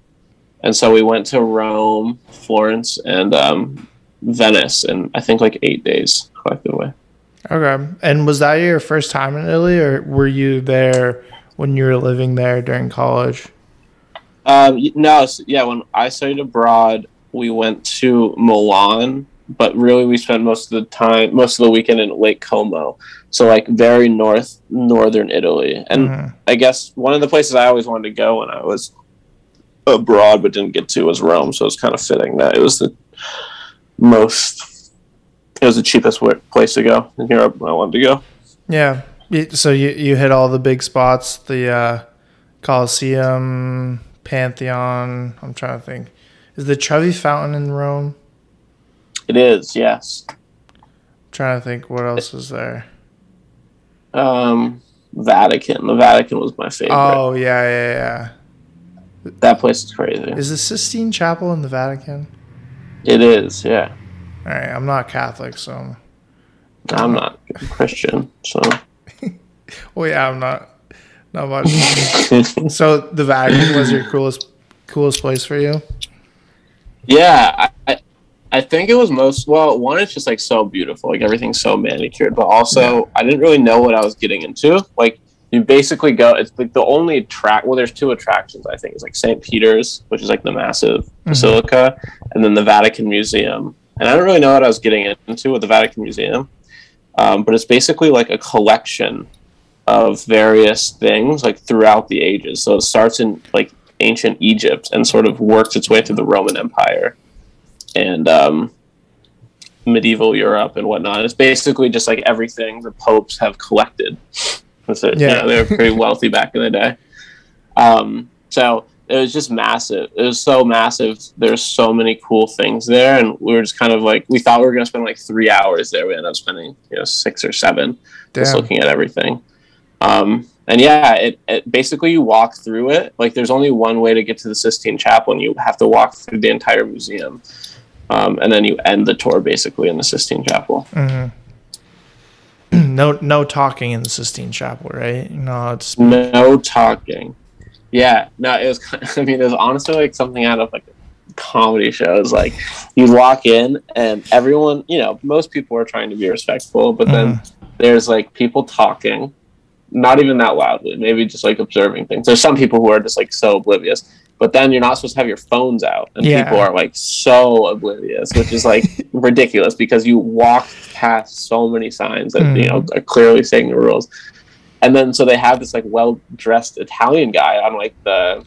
And so we went to Rome, Florence, and um, Venice in I think like eight days collectively. Okay. And was that your first time in Italy, or were you there when you were living there during college? Um, no, s- yeah. When I studied abroad, we went to Milan, but really we spent most of the time, most of the weekend in Lake Como. So like very north, northern Italy. And Mhm. I guess one of the places I always wanted to go when I was abroad but didn't get to was Rome. So it's kind of fitting that it was the most, it was the cheapest place to go in Europe I wanted to go. Yeah. So you you hit all the big spots, the uh, Colosseum, Pantheon. I'm trying to think. Is the Trevi Fountain in Rome? It is, yes. trying to think what else is there. Um, Vatican. The Vatican was my favorite. Oh yeah, yeah, yeah. That place is crazy. Is the Sistine Chapel in the Vatican? It is, yeah. All right, I'm not Catholic, so. I'm not a Christian, so. Well, yeah, I'm not. Not much. so the Vatican was your coolest, coolest place for you. yeah, I, I, think it was most well. One, it's just like so beautiful, like everything's so manicured, but also I didn't really know what I was getting into. Like you basically go. It's like the only track. Well, there's two attractions. I think it's like St. Peter's, which is like the massive mm-hmm. basilica, and then the Vatican Museum. And I don't really know what I was getting into with the Vatican Museum, um, but it's basically like a collection of various things like throughout the ages. So it starts in like ancient Egypt and sort of works its way through the Roman Empire and um, medieval Europe and whatnot. It's basically just like everything the popes have collected. Yeah. Yeah, they were pretty wealthy back in the day. Um, so it was just massive. It was so massive. There's so many cool things there, and we were just kind of like we thought we were gonna spend like three hours there. We ended up spending you know six or seven just looking at everything. Um, and yeah, it, it basically you walk through it. Like there's only one way to get to the Sistine Chapel, and you have to walk through the entire museum. Um, and then you end the tour basically in the Sistine Chapel. no, no talking in the Sistine Chapel, right? No, it's No talking. Yeah, no, it was. I mean, it was honestly like something out of like comedy shows. Like you walk in and everyone, you know, most people are trying to be respectful, but then mm-hmm. there's like people talking, not even that loudly, maybe just like observing things. There's some people who are just like so oblivious, but then you're not supposed to have your phones out, and Yeah. people are like so oblivious, which is like ridiculous because you walk past so many signs that you mm-hmm. know are clearly saying the rules. And then so they have this like well dressed Italian guy on like the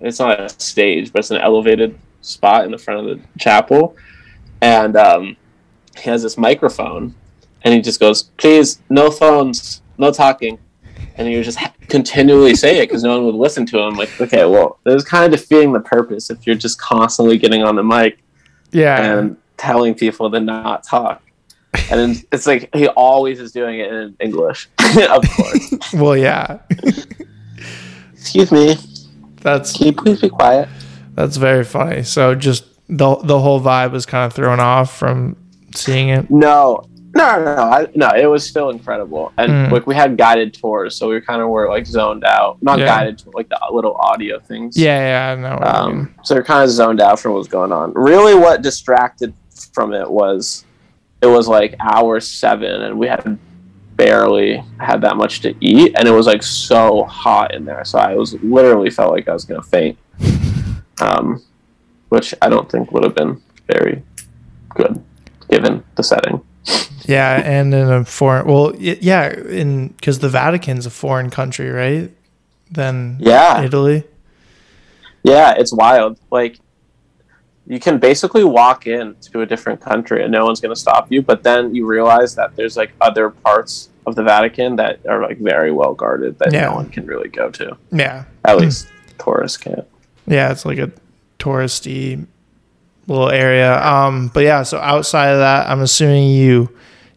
it's not a stage, but it's an elevated spot in the front of the chapel. And um, he has this microphone and he just goes, Please, no phones, no talking. And he would just continually say it because no one would listen to him. Like, okay, well, this is kind of defeating the purpose if you're just constantly getting on the mic yeah. and telling people to not talk. And it's like he always is doing it in English, of course. well, yeah. Excuse me, That's can you please be quiet? that's very funny. So just the the whole vibe was kind of thrown off from seeing it. No, no, no, no. I, no, it was still incredible, and Mm. like we had guided tours, so we kind of were like zoned out. Not Yeah. guided tour, like the little audio things. Yeah, yeah, I know. you mean. Um, so we're kind of zoned out from what was going on. Really, what distracted from it was it was like hour seven, and we had barely had that much to eat, and it was like so hot in there. So I was literally felt like I was gonna faint, um, which I don't think would have been very good given the setting. Yeah, and in a foreign, well, yeah, in because the Vatican's a foreign country, right? Then Yeah, Italy. Yeah, it's wild. Like you can basically walk in to a different country and no one's going to stop you, but then you realize that there's like other parts of the Vatican that are like very well guarded that Yeah. no one can really go to. Yeah, At least tourists can't. yeah, it's like a touristy little area. Um, but yeah, so outside of that, I'm assuming you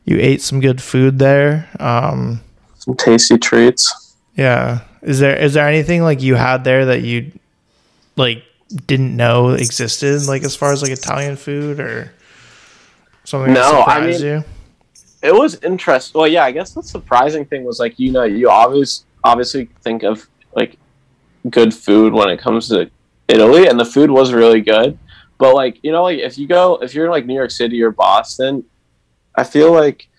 you ate some good food there. Um, Some tasty treats. yeah, is there is there anything like you had there that you like didn't know existed, like as far as like Italian food or something? that No, I surprised mean- you? It was interesting. Well, yeah, I guess the surprising thing was like you know you always obviously think of like good food when it comes to Italy, and the food was really good. But like you know, like if you go if you're in like New York City or Boston, I feel like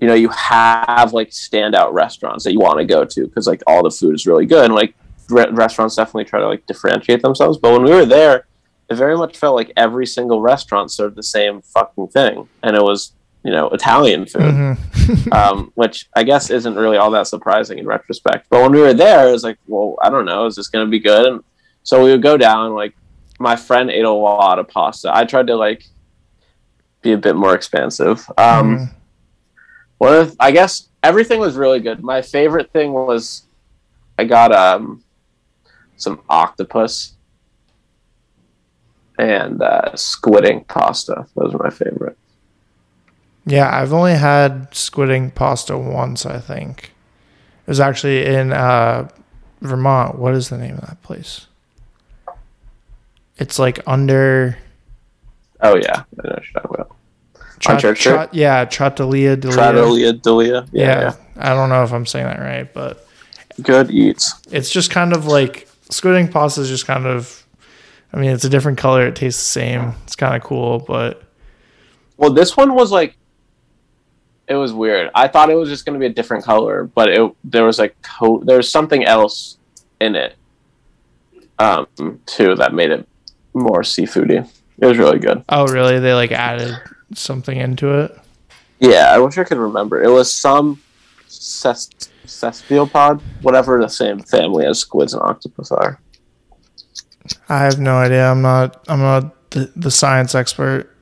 you know you have like standout restaurants that you want to go to because like all the food is really good and like re- restaurants definitely try to like differentiate themselves but when we were there it very much felt like every single restaurant served the same fucking thing and it was you know italian food Mhm. um, which i guess isn't really all that surprising in retrospect but when we were there it was like well i don't know is this going to be good and so we would go down like my friend ate a lot of pasta i tried to like be a bit more expansive um, Mhm. one of I guess everything was really good. My favorite thing was I got um some octopus and uh, squid ink pasta. Those are my favorite. Yeah, I've only had squid ink pasta once, I think. It was actually in uh, Vermont. What is the name of that place? It's like under Oh yeah, I know what you're talking Church Street? Trat- yeah, Trattoria Delia. Trattoria Delia. Yeah, Yeah, yeah. I don't know if I'm saying that right, but Good eats. it's just kind of like squid ink pasta is just kind of. I mean, it's a different color. It tastes the same. It's kind of cool, but Well, this one was like it was weird. I thought it was just going to be a different color, but it there was like co- there was something else in it um too that made it more seafoody. It was really good. oh, really? They like added something into it. Yeah, I wish I could remember. It was some ces- cephalopod, whatever the same family as squids and octopus are. I have no idea. I'm not. I'm not the, the science expert.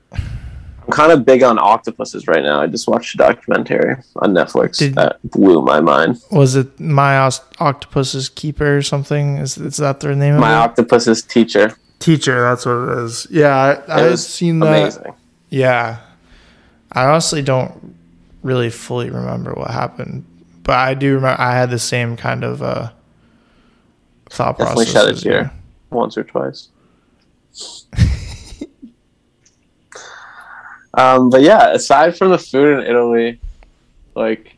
I'm kind of big on octopuses right now. I just watched a documentary on Netflix Did- that blew my mind. Was it my Os- octopus's keeper or something? Is is that their name? My of it? octopus's teacher. teacher. That's what it is. Yeah, I, I It seen that. amazing. Yeah, I honestly don't really fully remember what happened, but I do remember I had the same kind of uh, thought Definitely process. shed a as tear once or twice. um, but yeah, aside from the food in Italy, like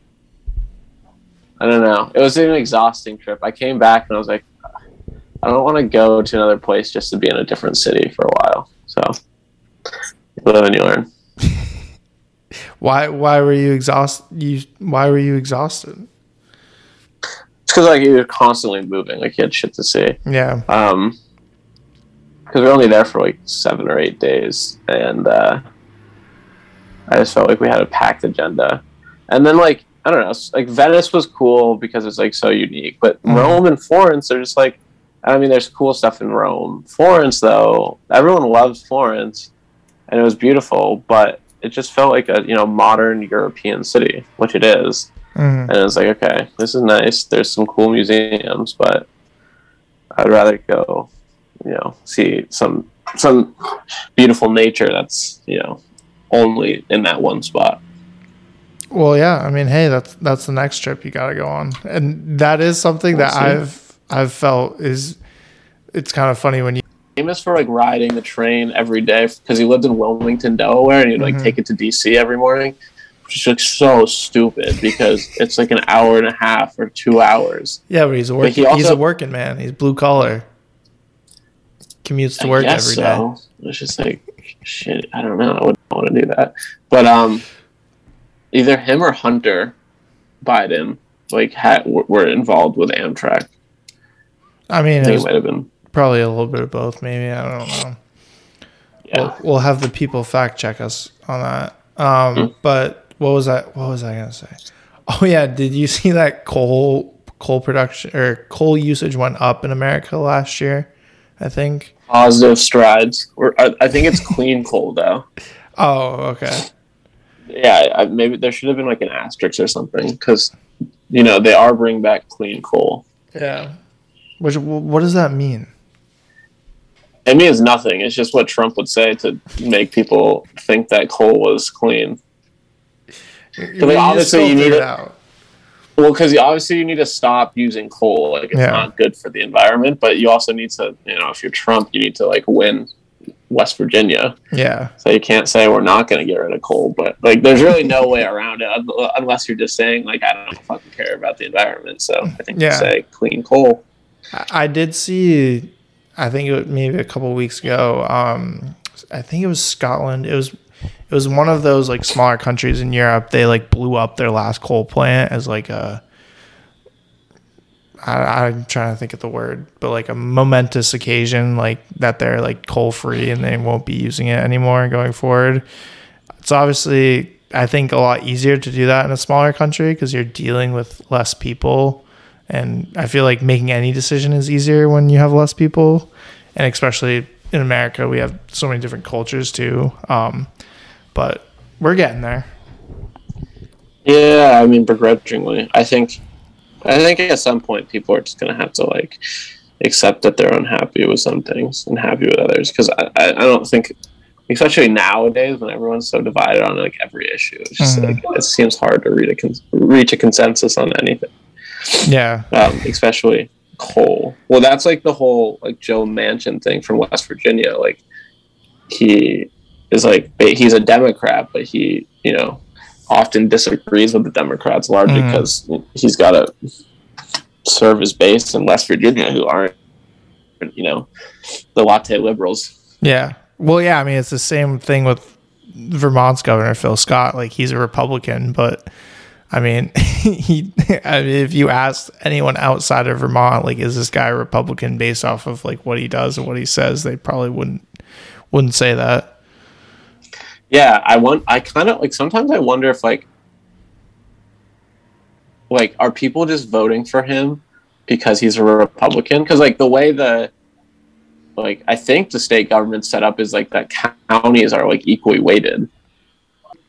I don't know, it was an exhausting trip. I came back and I was like, I don't want to go to another place just to be in a different city for a while. So you live and you learn. Why? Why were you exhausted? You why were you exhausted? It's because like you're constantly moving, like you had shit to see. Yeah. um because we were only there for like seven or eight days and uh i just felt like we had a packed agenda and then like i don't know like venice was cool because it's like so unique but Mhm. rome and florence are just like i mean there's cool stuff in rome florence though everyone loves florence and it was beautiful but it just felt like a you know modern european city which it is Mhm. and it was like, okay, this is nice. There's some cool museums, but I'd rather go, you know, see some some beautiful nature that's you know only in that one spot. Well, yeah. I mean, hey, that's that's the next trip you got to go on, and that is something that. I've I've felt is it's kind of funny when you Famous for like riding the train every day because he lived in Wilmington, Delaware, and he'd like Mhm. take it to DC every morning, which is like so stupid because it's like an hour and a half or two hours. yeah, but he's a working he he's a working man. He's blue collar. Commutes to work every day. so. It's just like shit. I don't know. I wouldn't want to do that. But um, either him or Hunter Biden like had were involved with Amtrak. I mean, I it think it was might have been. probably a little bit of both. Maybe I don't know. Yeah. We'll, we'll have the people fact check us on that. Um, Hmm. But what was that? What was I gonna say? Oh yeah, did you see that coal coal production or coal usage went up in America last year? I think. Positive strides. Or I, I think it's clean coal though. Oh okay. Yeah, I, maybe there should have been like an asterisk or something because you know they are bringing back clean coal. Yeah. Which what does that mean? It means nothing. It's just what Trump would say to make people think that coal was clean. You like, just obviously you need it- out. Well, because obviously you need to stop using coal. Like it's Yeah. not good for the environment. But you also need to, you know, if you're Trump, you need to like win West Virginia. Yeah. So you can't say we're not going to get rid of coal. But like, there's really no way around it unless you're just saying like I don't fucking care about the environment. So I think Yeah. you say clean coal. I I did see, I think it was maybe a couple weeks ago. Um, I think it was Scotland. It was it was one of those like smaller countries in Europe. They like blew up their last coal plant as like a. I, I'm trying to think of the word, but like a momentous occasion, like that they're like coal free and they won't be using it anymore going forward. It's obviously, I think, a lot easier to do that in a smaller country because you're dealing with less people. And I feel like making any decision is easier when you have less people. And especially in America, we have so many different cultures too. Um, but we're getting there. Yeah, I mean, begrudgingly, I think, I think at some point people are just gonna have to like accept that they're unhappy with some things and happy with others. Because I, I, don't think, especially nowadays when everyone's so divided on like every issue, it's just Mhm. like it seems hard to read a con- reach a consensus on anything. Yeah. um, especially coal. Well, that's like the whole like Joe Manchin thing from West Virginia. Like he is like he's a Democrat, but he you know often disagrees with the Democrats largely Mhm. because he's got to serve his base in West Virginia who aren't you know the latte liberals. Yeah. Well, yeah. I mean, it's the same thing with Vermont's governor Phil Scott. Like he's a Republican, but I mean, he. I mean, if you ask anyone outside of Vermont, like, is this guy a Republican based off of like what he does and what he says, they probably wouldn't wouldn't say that. Yeah, I want. I kind of like sometimes I wonder if like like are people just voting for him because he's a Republican? Because like the way the like I think the state government set up is like that counties are like equally weighted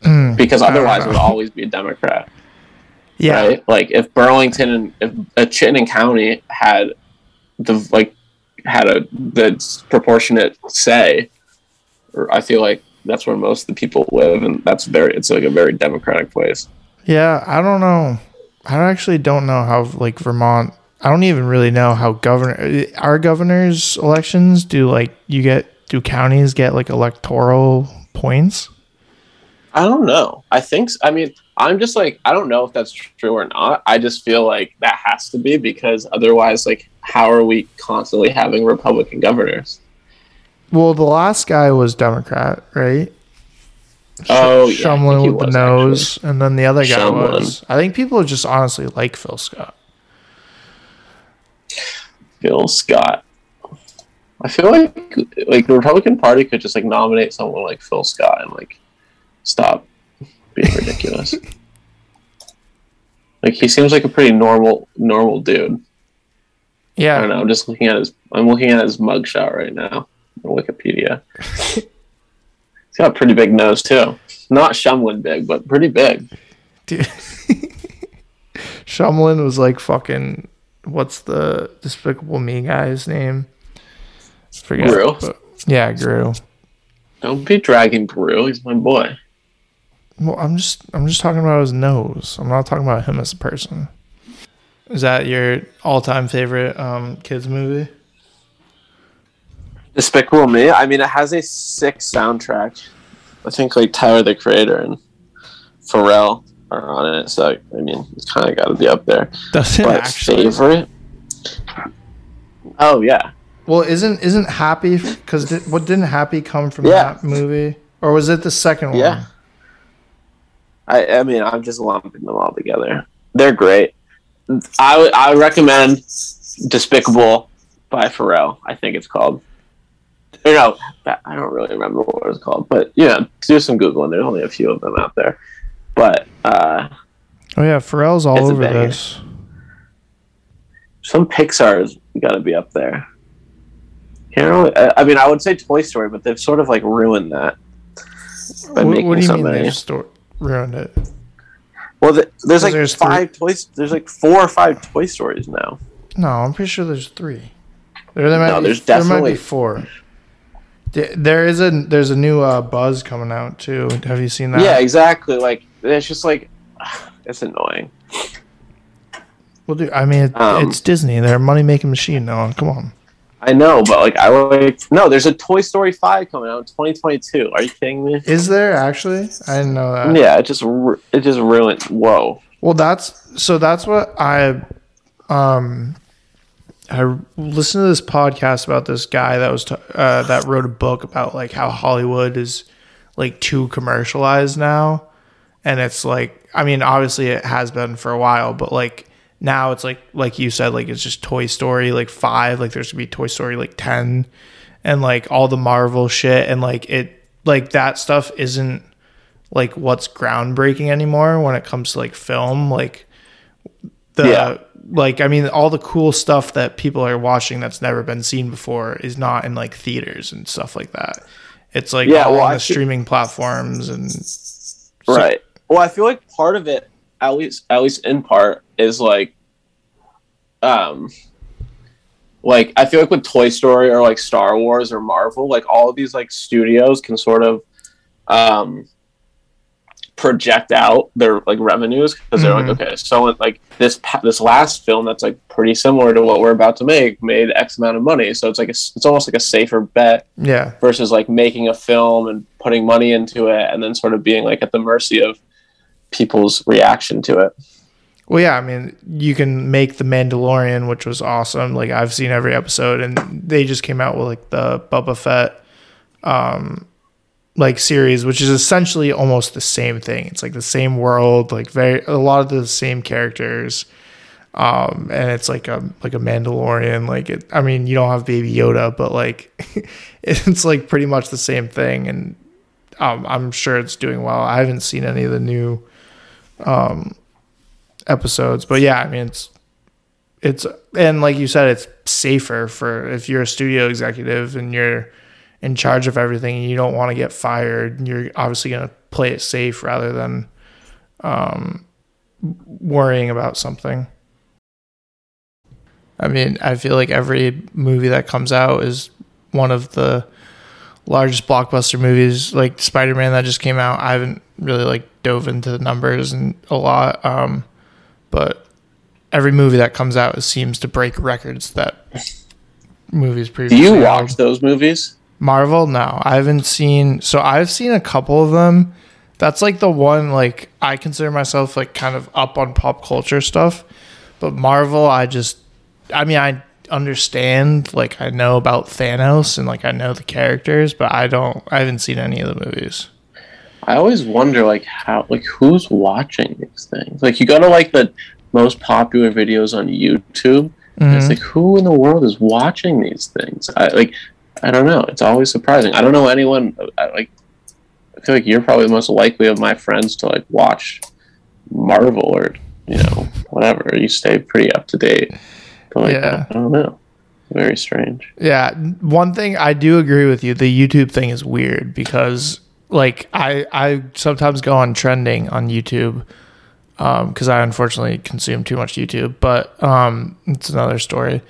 Mm, because otherwise it would always be a Democrat, yeah. right? Like if Burlington and if uh, Chittenden County had the like had a the proportionate say, or I feel like that's where most of the people live, and that's very it's like a very democratic place. Yeah, I don't know. I actually don't know how like Vermont. I don't even really know how governor our governors elections do. Like you get do counties get like electoral points? I don't know. I think I mean I'm just like I don't know if that's true or not. I just feel like that has to be because otherwise, like, how are we constantly having Republican governors? Well, the last guy was Democrat, right? Oh, yeah, Shumlin with the was, nose, and then the other guy Shumlin. was. I think people just honestly like Phil Scott. Phil Scott. I feel like like the Republican Party could just like nominate someone like Phil Scott and like stop being ridiculous. like he seems like a pretty normal normal dude. Yeah. I don't know. I'm just looking at his. I'm looking at his mugshot right now Wikipedia. He's got a pretty big nose too. Not Shumlin big, but pretty big. dude. Shumlin was like fucking. What's the Despicable Me guy's name? Forget. Gru. yeah, Gru. Don't be dragging Gru. He's my boy. Well, I'm just I'm just talking about his nose. I'm not talking about him as a person. Is that your all-time favorite um, kids movie? Despicable Me. I mean, it has a sick soundtrack. I think like Tyler the Creator and Pharrell are on it, so I mean, it's kind of got to be up there. Does it But actually? favorite? Oh yeah, Well, isn't isn't Happy because did, what didn't Happy come from Yeah. that movie, or was it the second one? Yeah. I I mean, I'm just lumping them all together. They're great. I I recommend Despicable by Pharrell. I think it's called. Or no, I don't really remember what it was called, but yeah, do some googling. There's only a few of them out there, but uh, Oh yeah, Pharrell's all over this. some Pixar's got to be up there. Can't really, I, mean, I would say Toy Story, but they've sort of like ruined that by What, making what do you so mean many. they've sto- ruined it? Well, the, there's like There's three- five toys. There's like four or five Toy Stories now. No, I'm pretty sure there's three. There, there might No, be, there's there might definitely- be four. Th- There is a there's a new uh, Buzz coming out too. Have you seen that? Yeah, exactly. Like it's just like it's annoying. Well, dude, I mean, it, Um, it's Disney. They're a money making machine now. Come on. I know, but like I like no. There's a Toy Story five coming out in 2022. Are you kidding me? Is there actually? I didn't know that. Yeah, it just it just ruined. Whoa. Well, that's so. That's what I, um, I listened to this podcast about this guy that was t- uh, that wrote a book about like how Hollywood is like too commercialized now. And it's like i mean obviously it has been for a while but like now it's like like you said like it's just toy story like 5 like there's gonna be toy story like 10 and like all the marvel shit. And like it like that stuff isn't like what's groundbreaking anymore when it comes to like film. Like the Yeah. Like i mean all the cool stuff that people are watching that's never been seen before is not in like theaters and stuff like that it's like Yeah, all well, on I the feel- streaming platforms and right. Well, I feel like part of it, at least at least in part, is like, um, like I feel like with Toy Story or like Star Wars or Marvel, like all of these like studios can sort of, um, project out their like revenues because they're Mhm. like, okay, so like this this last film that's like pretty similar to what we're about to make made X amount of money, so it's like a, it's almost like a safer bet yeah versus like making a film and putting money into it and then sort of being like at the mercy of people's reaction to it. Well, yeah, I mean, you can make the Mandalorian, which was awesome. Like I've seen every episode, and they just came out with like the Boba Fett, um, like series, which is essentially almost the same thing. It's like the same world, like very a lot of the same characters, um, and it's like a like a Mandalorian. Like it, I mean, you don't have Baby Yoda, but like it's like pretty much the same thing, and um, I'm sure it's doing well. I haven't seen any of the new um, episodes. But yeah, I mean it's it's and like you said, it's safer for if you're a studio executive and you're in charge of everything and you don't want to get fired, you're obviously gonna play it safe rather than um worrying about something. I mean, I feel like every movie that comes out is one of the largest blockbuster movies like Spider-Man that just came out. I haven't really like dove into the numbers and a lot um but every movie that comes out seems to break records that movies previously. Do you watch those movies? Marvel? No, I haven't seen. So I've seen a couple of them. That's like the one like I consider myself like kind of up on pop culture stuff, but Marvel, I just, I mean, I understand like I know about Thanos and like I know the characters, but I don't. I haven't seen any of the movies. I always wonder like how like who's watching these things. Like you go to like the most popular videos on YouTube. And it's mm-hmm. like who in the world is watching these things? I like I don't know. It's always surprising. I don't know anyone I, like I feel like you're probably the most likely of my friends to like watch Marvel or you know whatever. You stay pretty up to date. But like Yeah. I don't know. Very strange. Yeah, one thing I do agree with you. The YouTube thing is weird because like I I sometimes go on trending on YouTube because I unfortunately consume too much YouTube, but um, it's another story.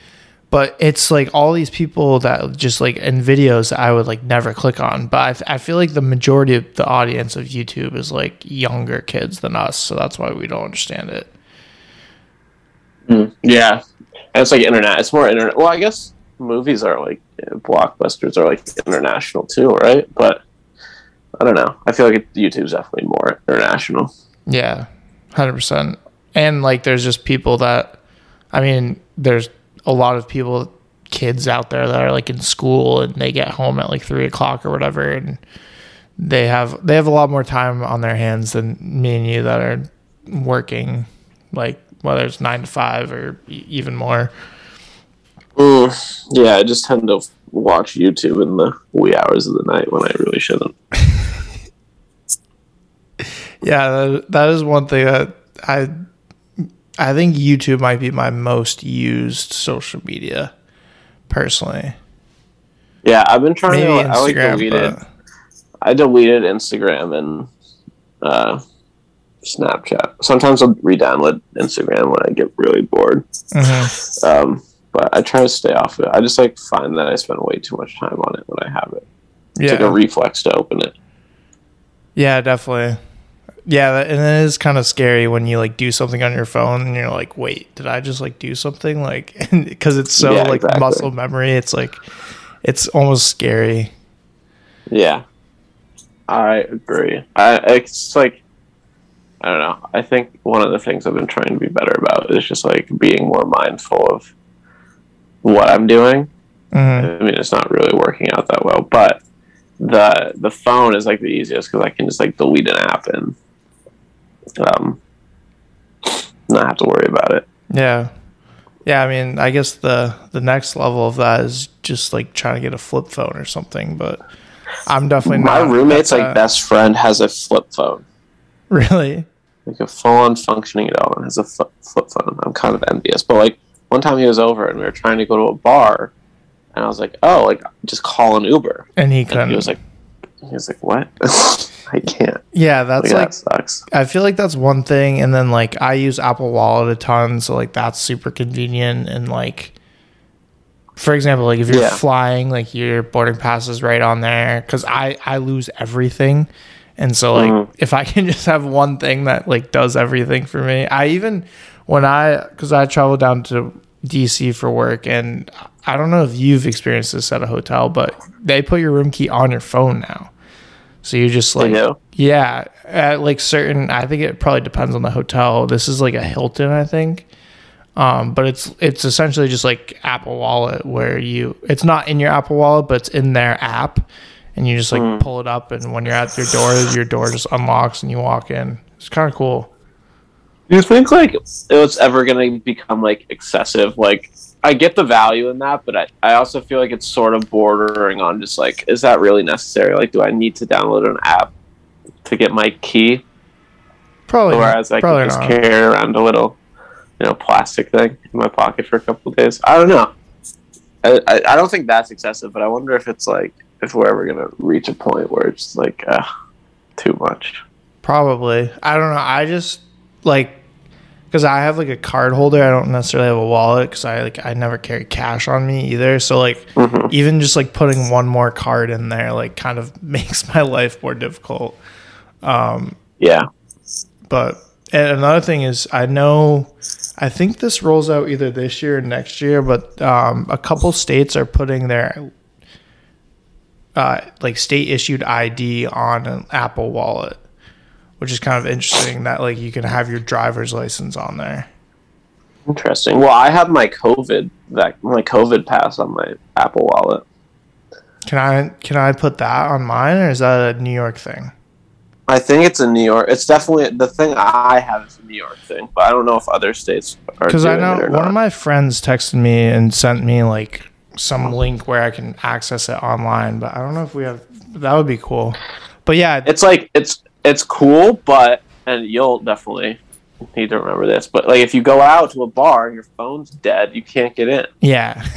But it's like all these people that just like in videos that I would like never click on. But I, feel like the majority of the audience of YouTube is like younger kids than us, so that's why we don't understand it. Mm, yeah, and it's like internet. It's more internet. Well, I guess movies are like blockbusters are like international too, right? But I don't know. I feel like it, YouTube's definitely more international. Yeah, hundred percent. And like, there's just people that, I mean, there's a lot of people, kids out there that are like in school and they get home at like three o'clock or whatever, and they have they have a lot more time on their hands than me and you that are working, like whether it's nine to five or even more. Mm, yeah, I just tend to watch YouTube in the wee hours of the night when I really shouldn't. Yeah, that, that is one thing that I I think YouTube might be my most used social media personally. Yeah, I've been trying Maybe to. I like Instagram, deleted. but I deleted Instagram and uh, Snapchat. Sometimes I'll re-download Instagram when I get really bored. mhm. Um, but I try to stay off it. I just like find that I spend way too much time on it when I have it. It's like a reflex to open it. yeah, definitely. Yeah, and it is kind of scary when you like do something on your phone and you're like, wait, did I just like do something? Like, because it's so Yeah, like exactly. muscle memory. It's like, it's almost scary. Yeah, I agree. I it's like I don't know. I think one of the things I've been trying to be better about is just like being more mindful of what I'm doing. Mhm. I mean, it's not really working out that well, but the the phone is like the easiest because I can just like delete an app and um not have to worry about it. Yeah. Yeah, I mean, I guess the the next level of that is just like trying to get a flip phone or something, but I'm definitely My roommate's like that. best friend has a flip phone, Really? like a full on functioning adult and has a flip, flip phone. I'm kind of envious, but like one time he was over and we were trying to go to a bar, and I was like, oh, like just call an Uber, And he and couldn't. he was like, he was like, what? I can't. yeah, that's Like, like that sucks. I feel like that's one thing, and then like I use Apple Wallet a ton, so like that's super convenient. And like, for example, like if you're Yeah. flying, like your boarding pass is right on there. Because I I lose everything, and so like Mhm. if I can just have one thing that like does everything for me, I even when I because I travel down to DC for work, and I don't know if you've experienced this at a hotel, but they put your room key on your phone now. So you're just like, yeah, at like certain. I think it probably depends on the hotel. This is like a Hilton, I think. Um, but it's it's essentially just like Apple Wallet, where you it's not in your Apple Wallet, but it's in their app, and you just like pull it up, and when you're at your door, your door just unlocks, and you walk in. It's kind of cool. Do you think like it was ever gonna become like excessive? Like I get the value in that, but I, I also feel like it's sort of bordering on just like, is that really necessary? Like, do I need to download an app to get my key? Probably, Whereas I probably can just not. carry around a little, you know, plastic thing in my pocket for a couple of days. I don't know. I, I, I don't think that's excessive, but I wonder if it's like if we're ever gonna reach a point where it's like uh, too much. Probably. I don't know. I just like because I have like a card holder. I don't necessarily have a wallet because I like I never carry cash on me either. So like Mhm. even just like putting one more card in there like kind of makes my life more difficult. Yeah. But and another thing is I know I think this rolls out either this year or next year, but um, a couple states are putting their uh, like state issued ID on an Apple Wallet, which is kind of interesting that like you can have your driver's license on there. Interesting. Well, I have my COVID that my COVID pass on my Apple Wallet. Can I can I put that on mine or is that a New York thing? I think it's a New York. It's definitely the thing I have is a New York thing, but I don't know if other states are Because I know one not. of my friends texted me and sent me like some link where I can access it online, but I don't know if we have. That would be cool. But yeah, it's like it's it's cool, but and you'll definitely need to remember this. But like if you go out to a bar and your phone's dead, you can't get in. yeah,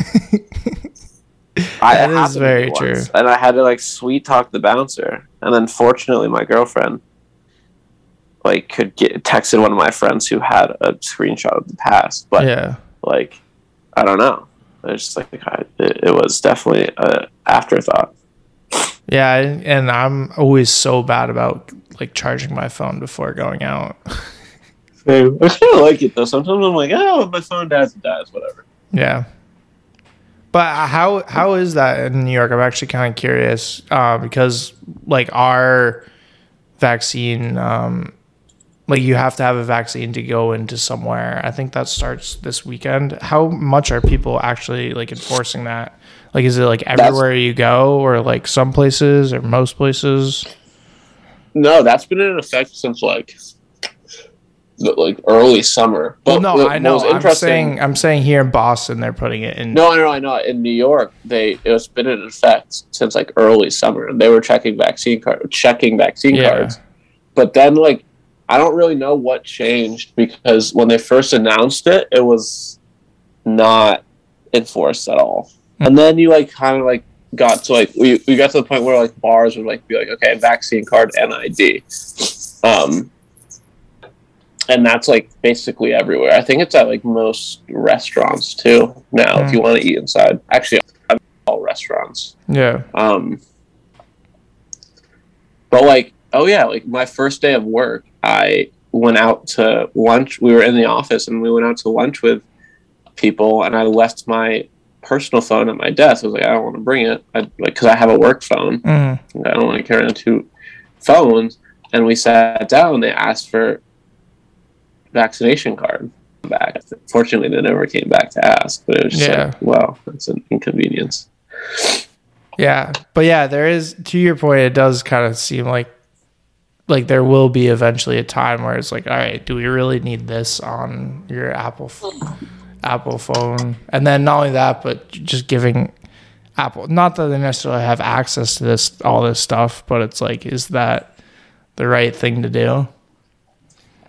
I, That is very once, true. And I had to like sweet talk the bouncer, and then fortunately my girlfriend like could get texted one of my friends who had a screenshot of the pass, but yeah, like I don't know. It's just like I, it, it was definitely a afterthought. Yeah. And I'm always so bad about like charging my phone before going out. I kind of like it though. Sometimes I'm like, oh, my phone dies, it dies, whatever. Yeah. But how how is that in New York? I'm actually kind of curious uh, because like our vaccine, um, like you have to have a vaccine to go into somewhere. I think that starts this weekend. How much are people actually like enforcing that? Like, is it like everywhere you go, or like some places, or most places? No, that's been in effect since like like early summer. Well, no, I know. I'm saying I'm saying here in Boston, they're putting it in. No, no, I know. In New York, they it's been in effect since like early summer. They were checking vaccine card, checking vaccine Yeah. cards. But then, like, I don't really know what changed because when they first announced it, it was not enforced at all. Hmm. And then you like kind of like got to like we, we got to the point where like bars would like be like okay vaccine card and ID, um, and that's like basically everywhere. I think it's at like most restaurants too now if Hmm. you want to eat inside. Actually, all restaurants. Yeah. Um, but like, oh yeah, like my first day of work, I went out to lunch. We were in the office and we went out to lunch with people, and I left my personal phone at my desk. I was like, I don't want to bring it, I, like because I have a work phone. Mm. I don't want to carry around two phones. And we sat down. And they asked for vaccination card back. Fortunately, they never came back to ask. But it was just Yeah. like, well, that's an inconvenience. Yeah, but yeah, there is. To your point, it does kind of seem like like there will be eventually a time where it's like, all right, do we really need this on your Apple f- Apple phone? And then not only that, but just giving Apple not that they necessarily have access to this all this stuff, but it's like, is that the right thing to do?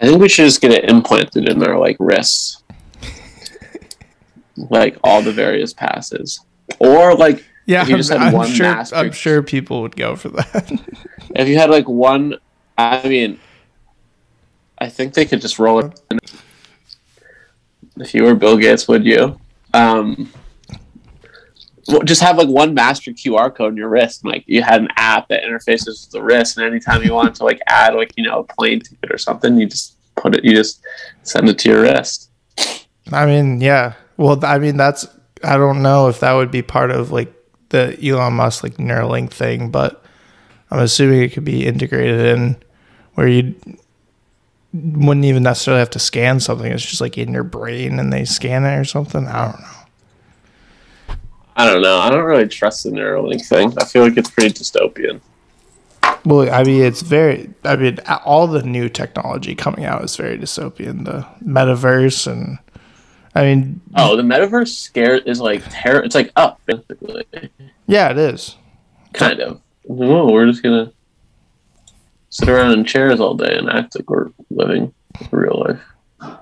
I think we should just get it implanted in our like wrists, like all the various passes, or like Yeah, if you just had I'm one sure. master. I'm sure people would go for that. If you had like one, I mean, I think they could just roll it. In. If you were Bill Gates, would you? Um, just have like one master QR code in your wrist. Like you had an app that interfaces with the wrist, and anytime you wanted to like add like you know a plane ticket or something, you just put it. You just send it to your wrist. I mean, yeah. Well, I mean, that's. I don't know if that would be part of like the Elon Musk like Neuralink thing, but I'm assuming it could be integrated in where you wouldn't even necessarily have to scan something. It's just like in your brain and they scan it or something. I don't know. I don't know. I don't really trust the Neuralink thing. I feel like it's pretty dystopian. Well, I mean, it's very. I mean, all the new technology coming out is very dystopian. The metaverse and. I mean, Oh, the metaverse scare is like terror. It's like up basically, yeah, it is. kind of. Oh, we're just gonna sit around in chairs all day and act like we're living real life.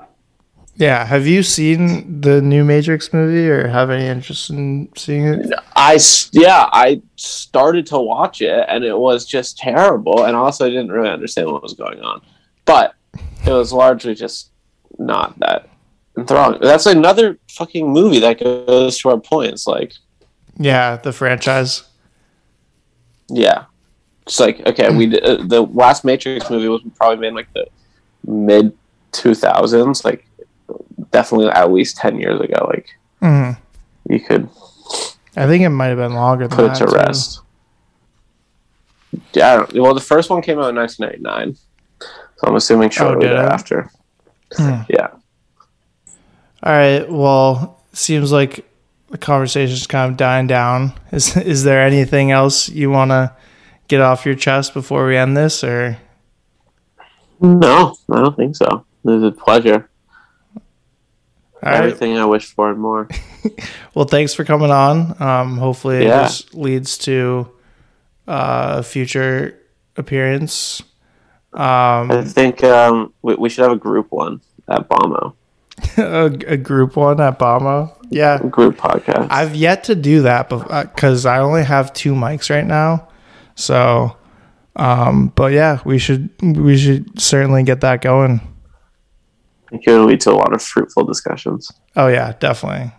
Yeah. Have you seen the new Matrix movie or have any interest in seeing it? I yeah, I started to watch it and it was just terrible, and also I didn't really understand what was going on, but it was largely just not that enthralling. That's another fucking movie that goes to our points. Like, Yeah, the franchise. yeah, it's like okay, we did, uh, the last Matrix movie was probably made in like the mid two thousands, like definitely at least ten years ago. Like, Mhm. you could I think it might have been longer than put it to too. rest. Yeah, I don't, well, the first one came out in 1999, so I'm assuming shortly did it? thereafter. Hmm. Yeah, All right. Well, seems like the conversation's kind of dying down. Is is there anything else you want to get off your chest before we end this, or no, I don't think so. It was a pleasure. all right? Everything I wished for and more. Well, thanks for coming on. Um, hopefully, Yeah. this leads to uh, a future appearance. Um, I think um, we, we should have a group one at Bomo, a, a group one at Bama. Yeah, a group podcast. I've yet to do that because I only have two mics right now. So, um, but yeah, we should we should certainly get that going. it could lead to a lot of fruitful discussions. Oh yeah, definitely.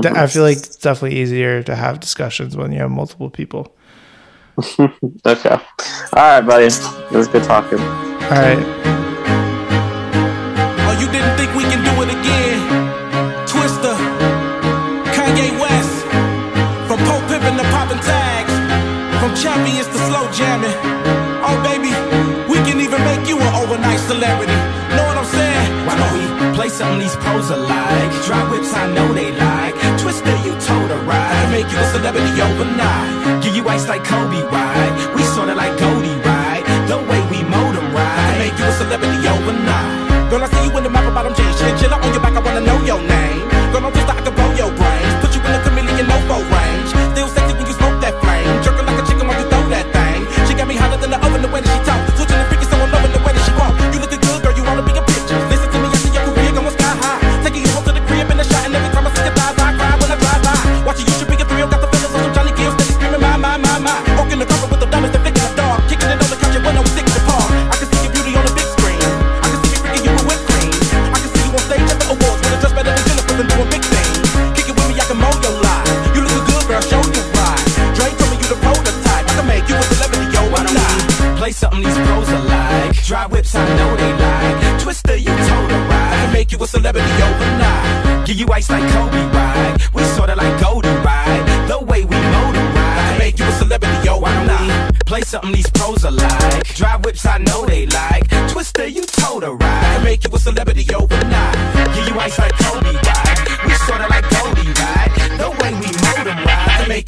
De- I feel like it's definitely easier to have discussions when you have multiple people. Okay. All right, buddy. It was good talking. All right. Champions to slow jamming. Oh, baby, we can even make you an overnight celebrity. Know what I'm saying? Why don't we play something these pros alike? Dry whips, I know they like. Twista, you told a I ride. can make you a celebrity overnight. Give you ice like Kobe, right? We sorta like Goldie, right? The way we mold 'em, I can right? make you a celebrity overnight. Girl, I see you in the map bottom jeans, chinchilla on your back. I wanna know your name. Girl, I'm just I can blow your brains. Put you in the chameleon no range. Celebrity overnight. Give you ice like Kobe, right? We sorta like Goldie, right? The way we right? make you a celebrity overnight. play something these pros alike? Drive whips, I know they like. Twista, you told I ride. make you a celebrity overnight. Give you ice like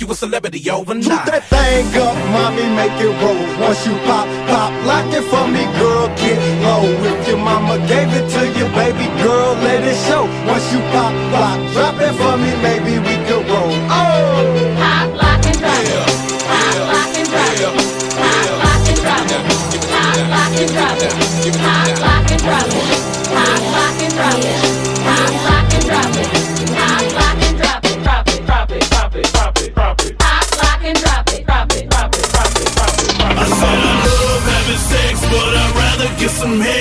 you a celebrity Shoot overnight. that thing up, mommy, make it roll. Once you pop, pop, lock it for me, girl, get low. If your mama gave it to you, baby girl, let it show. Once you pop, lock, drop it for me, maybe we could roll. Oh! Pop, lock, and drop it. Pop, lock, and drop it. Pop, lock, and drop it. Pop, lock, and drop it. Pop, lock, and drop some hate.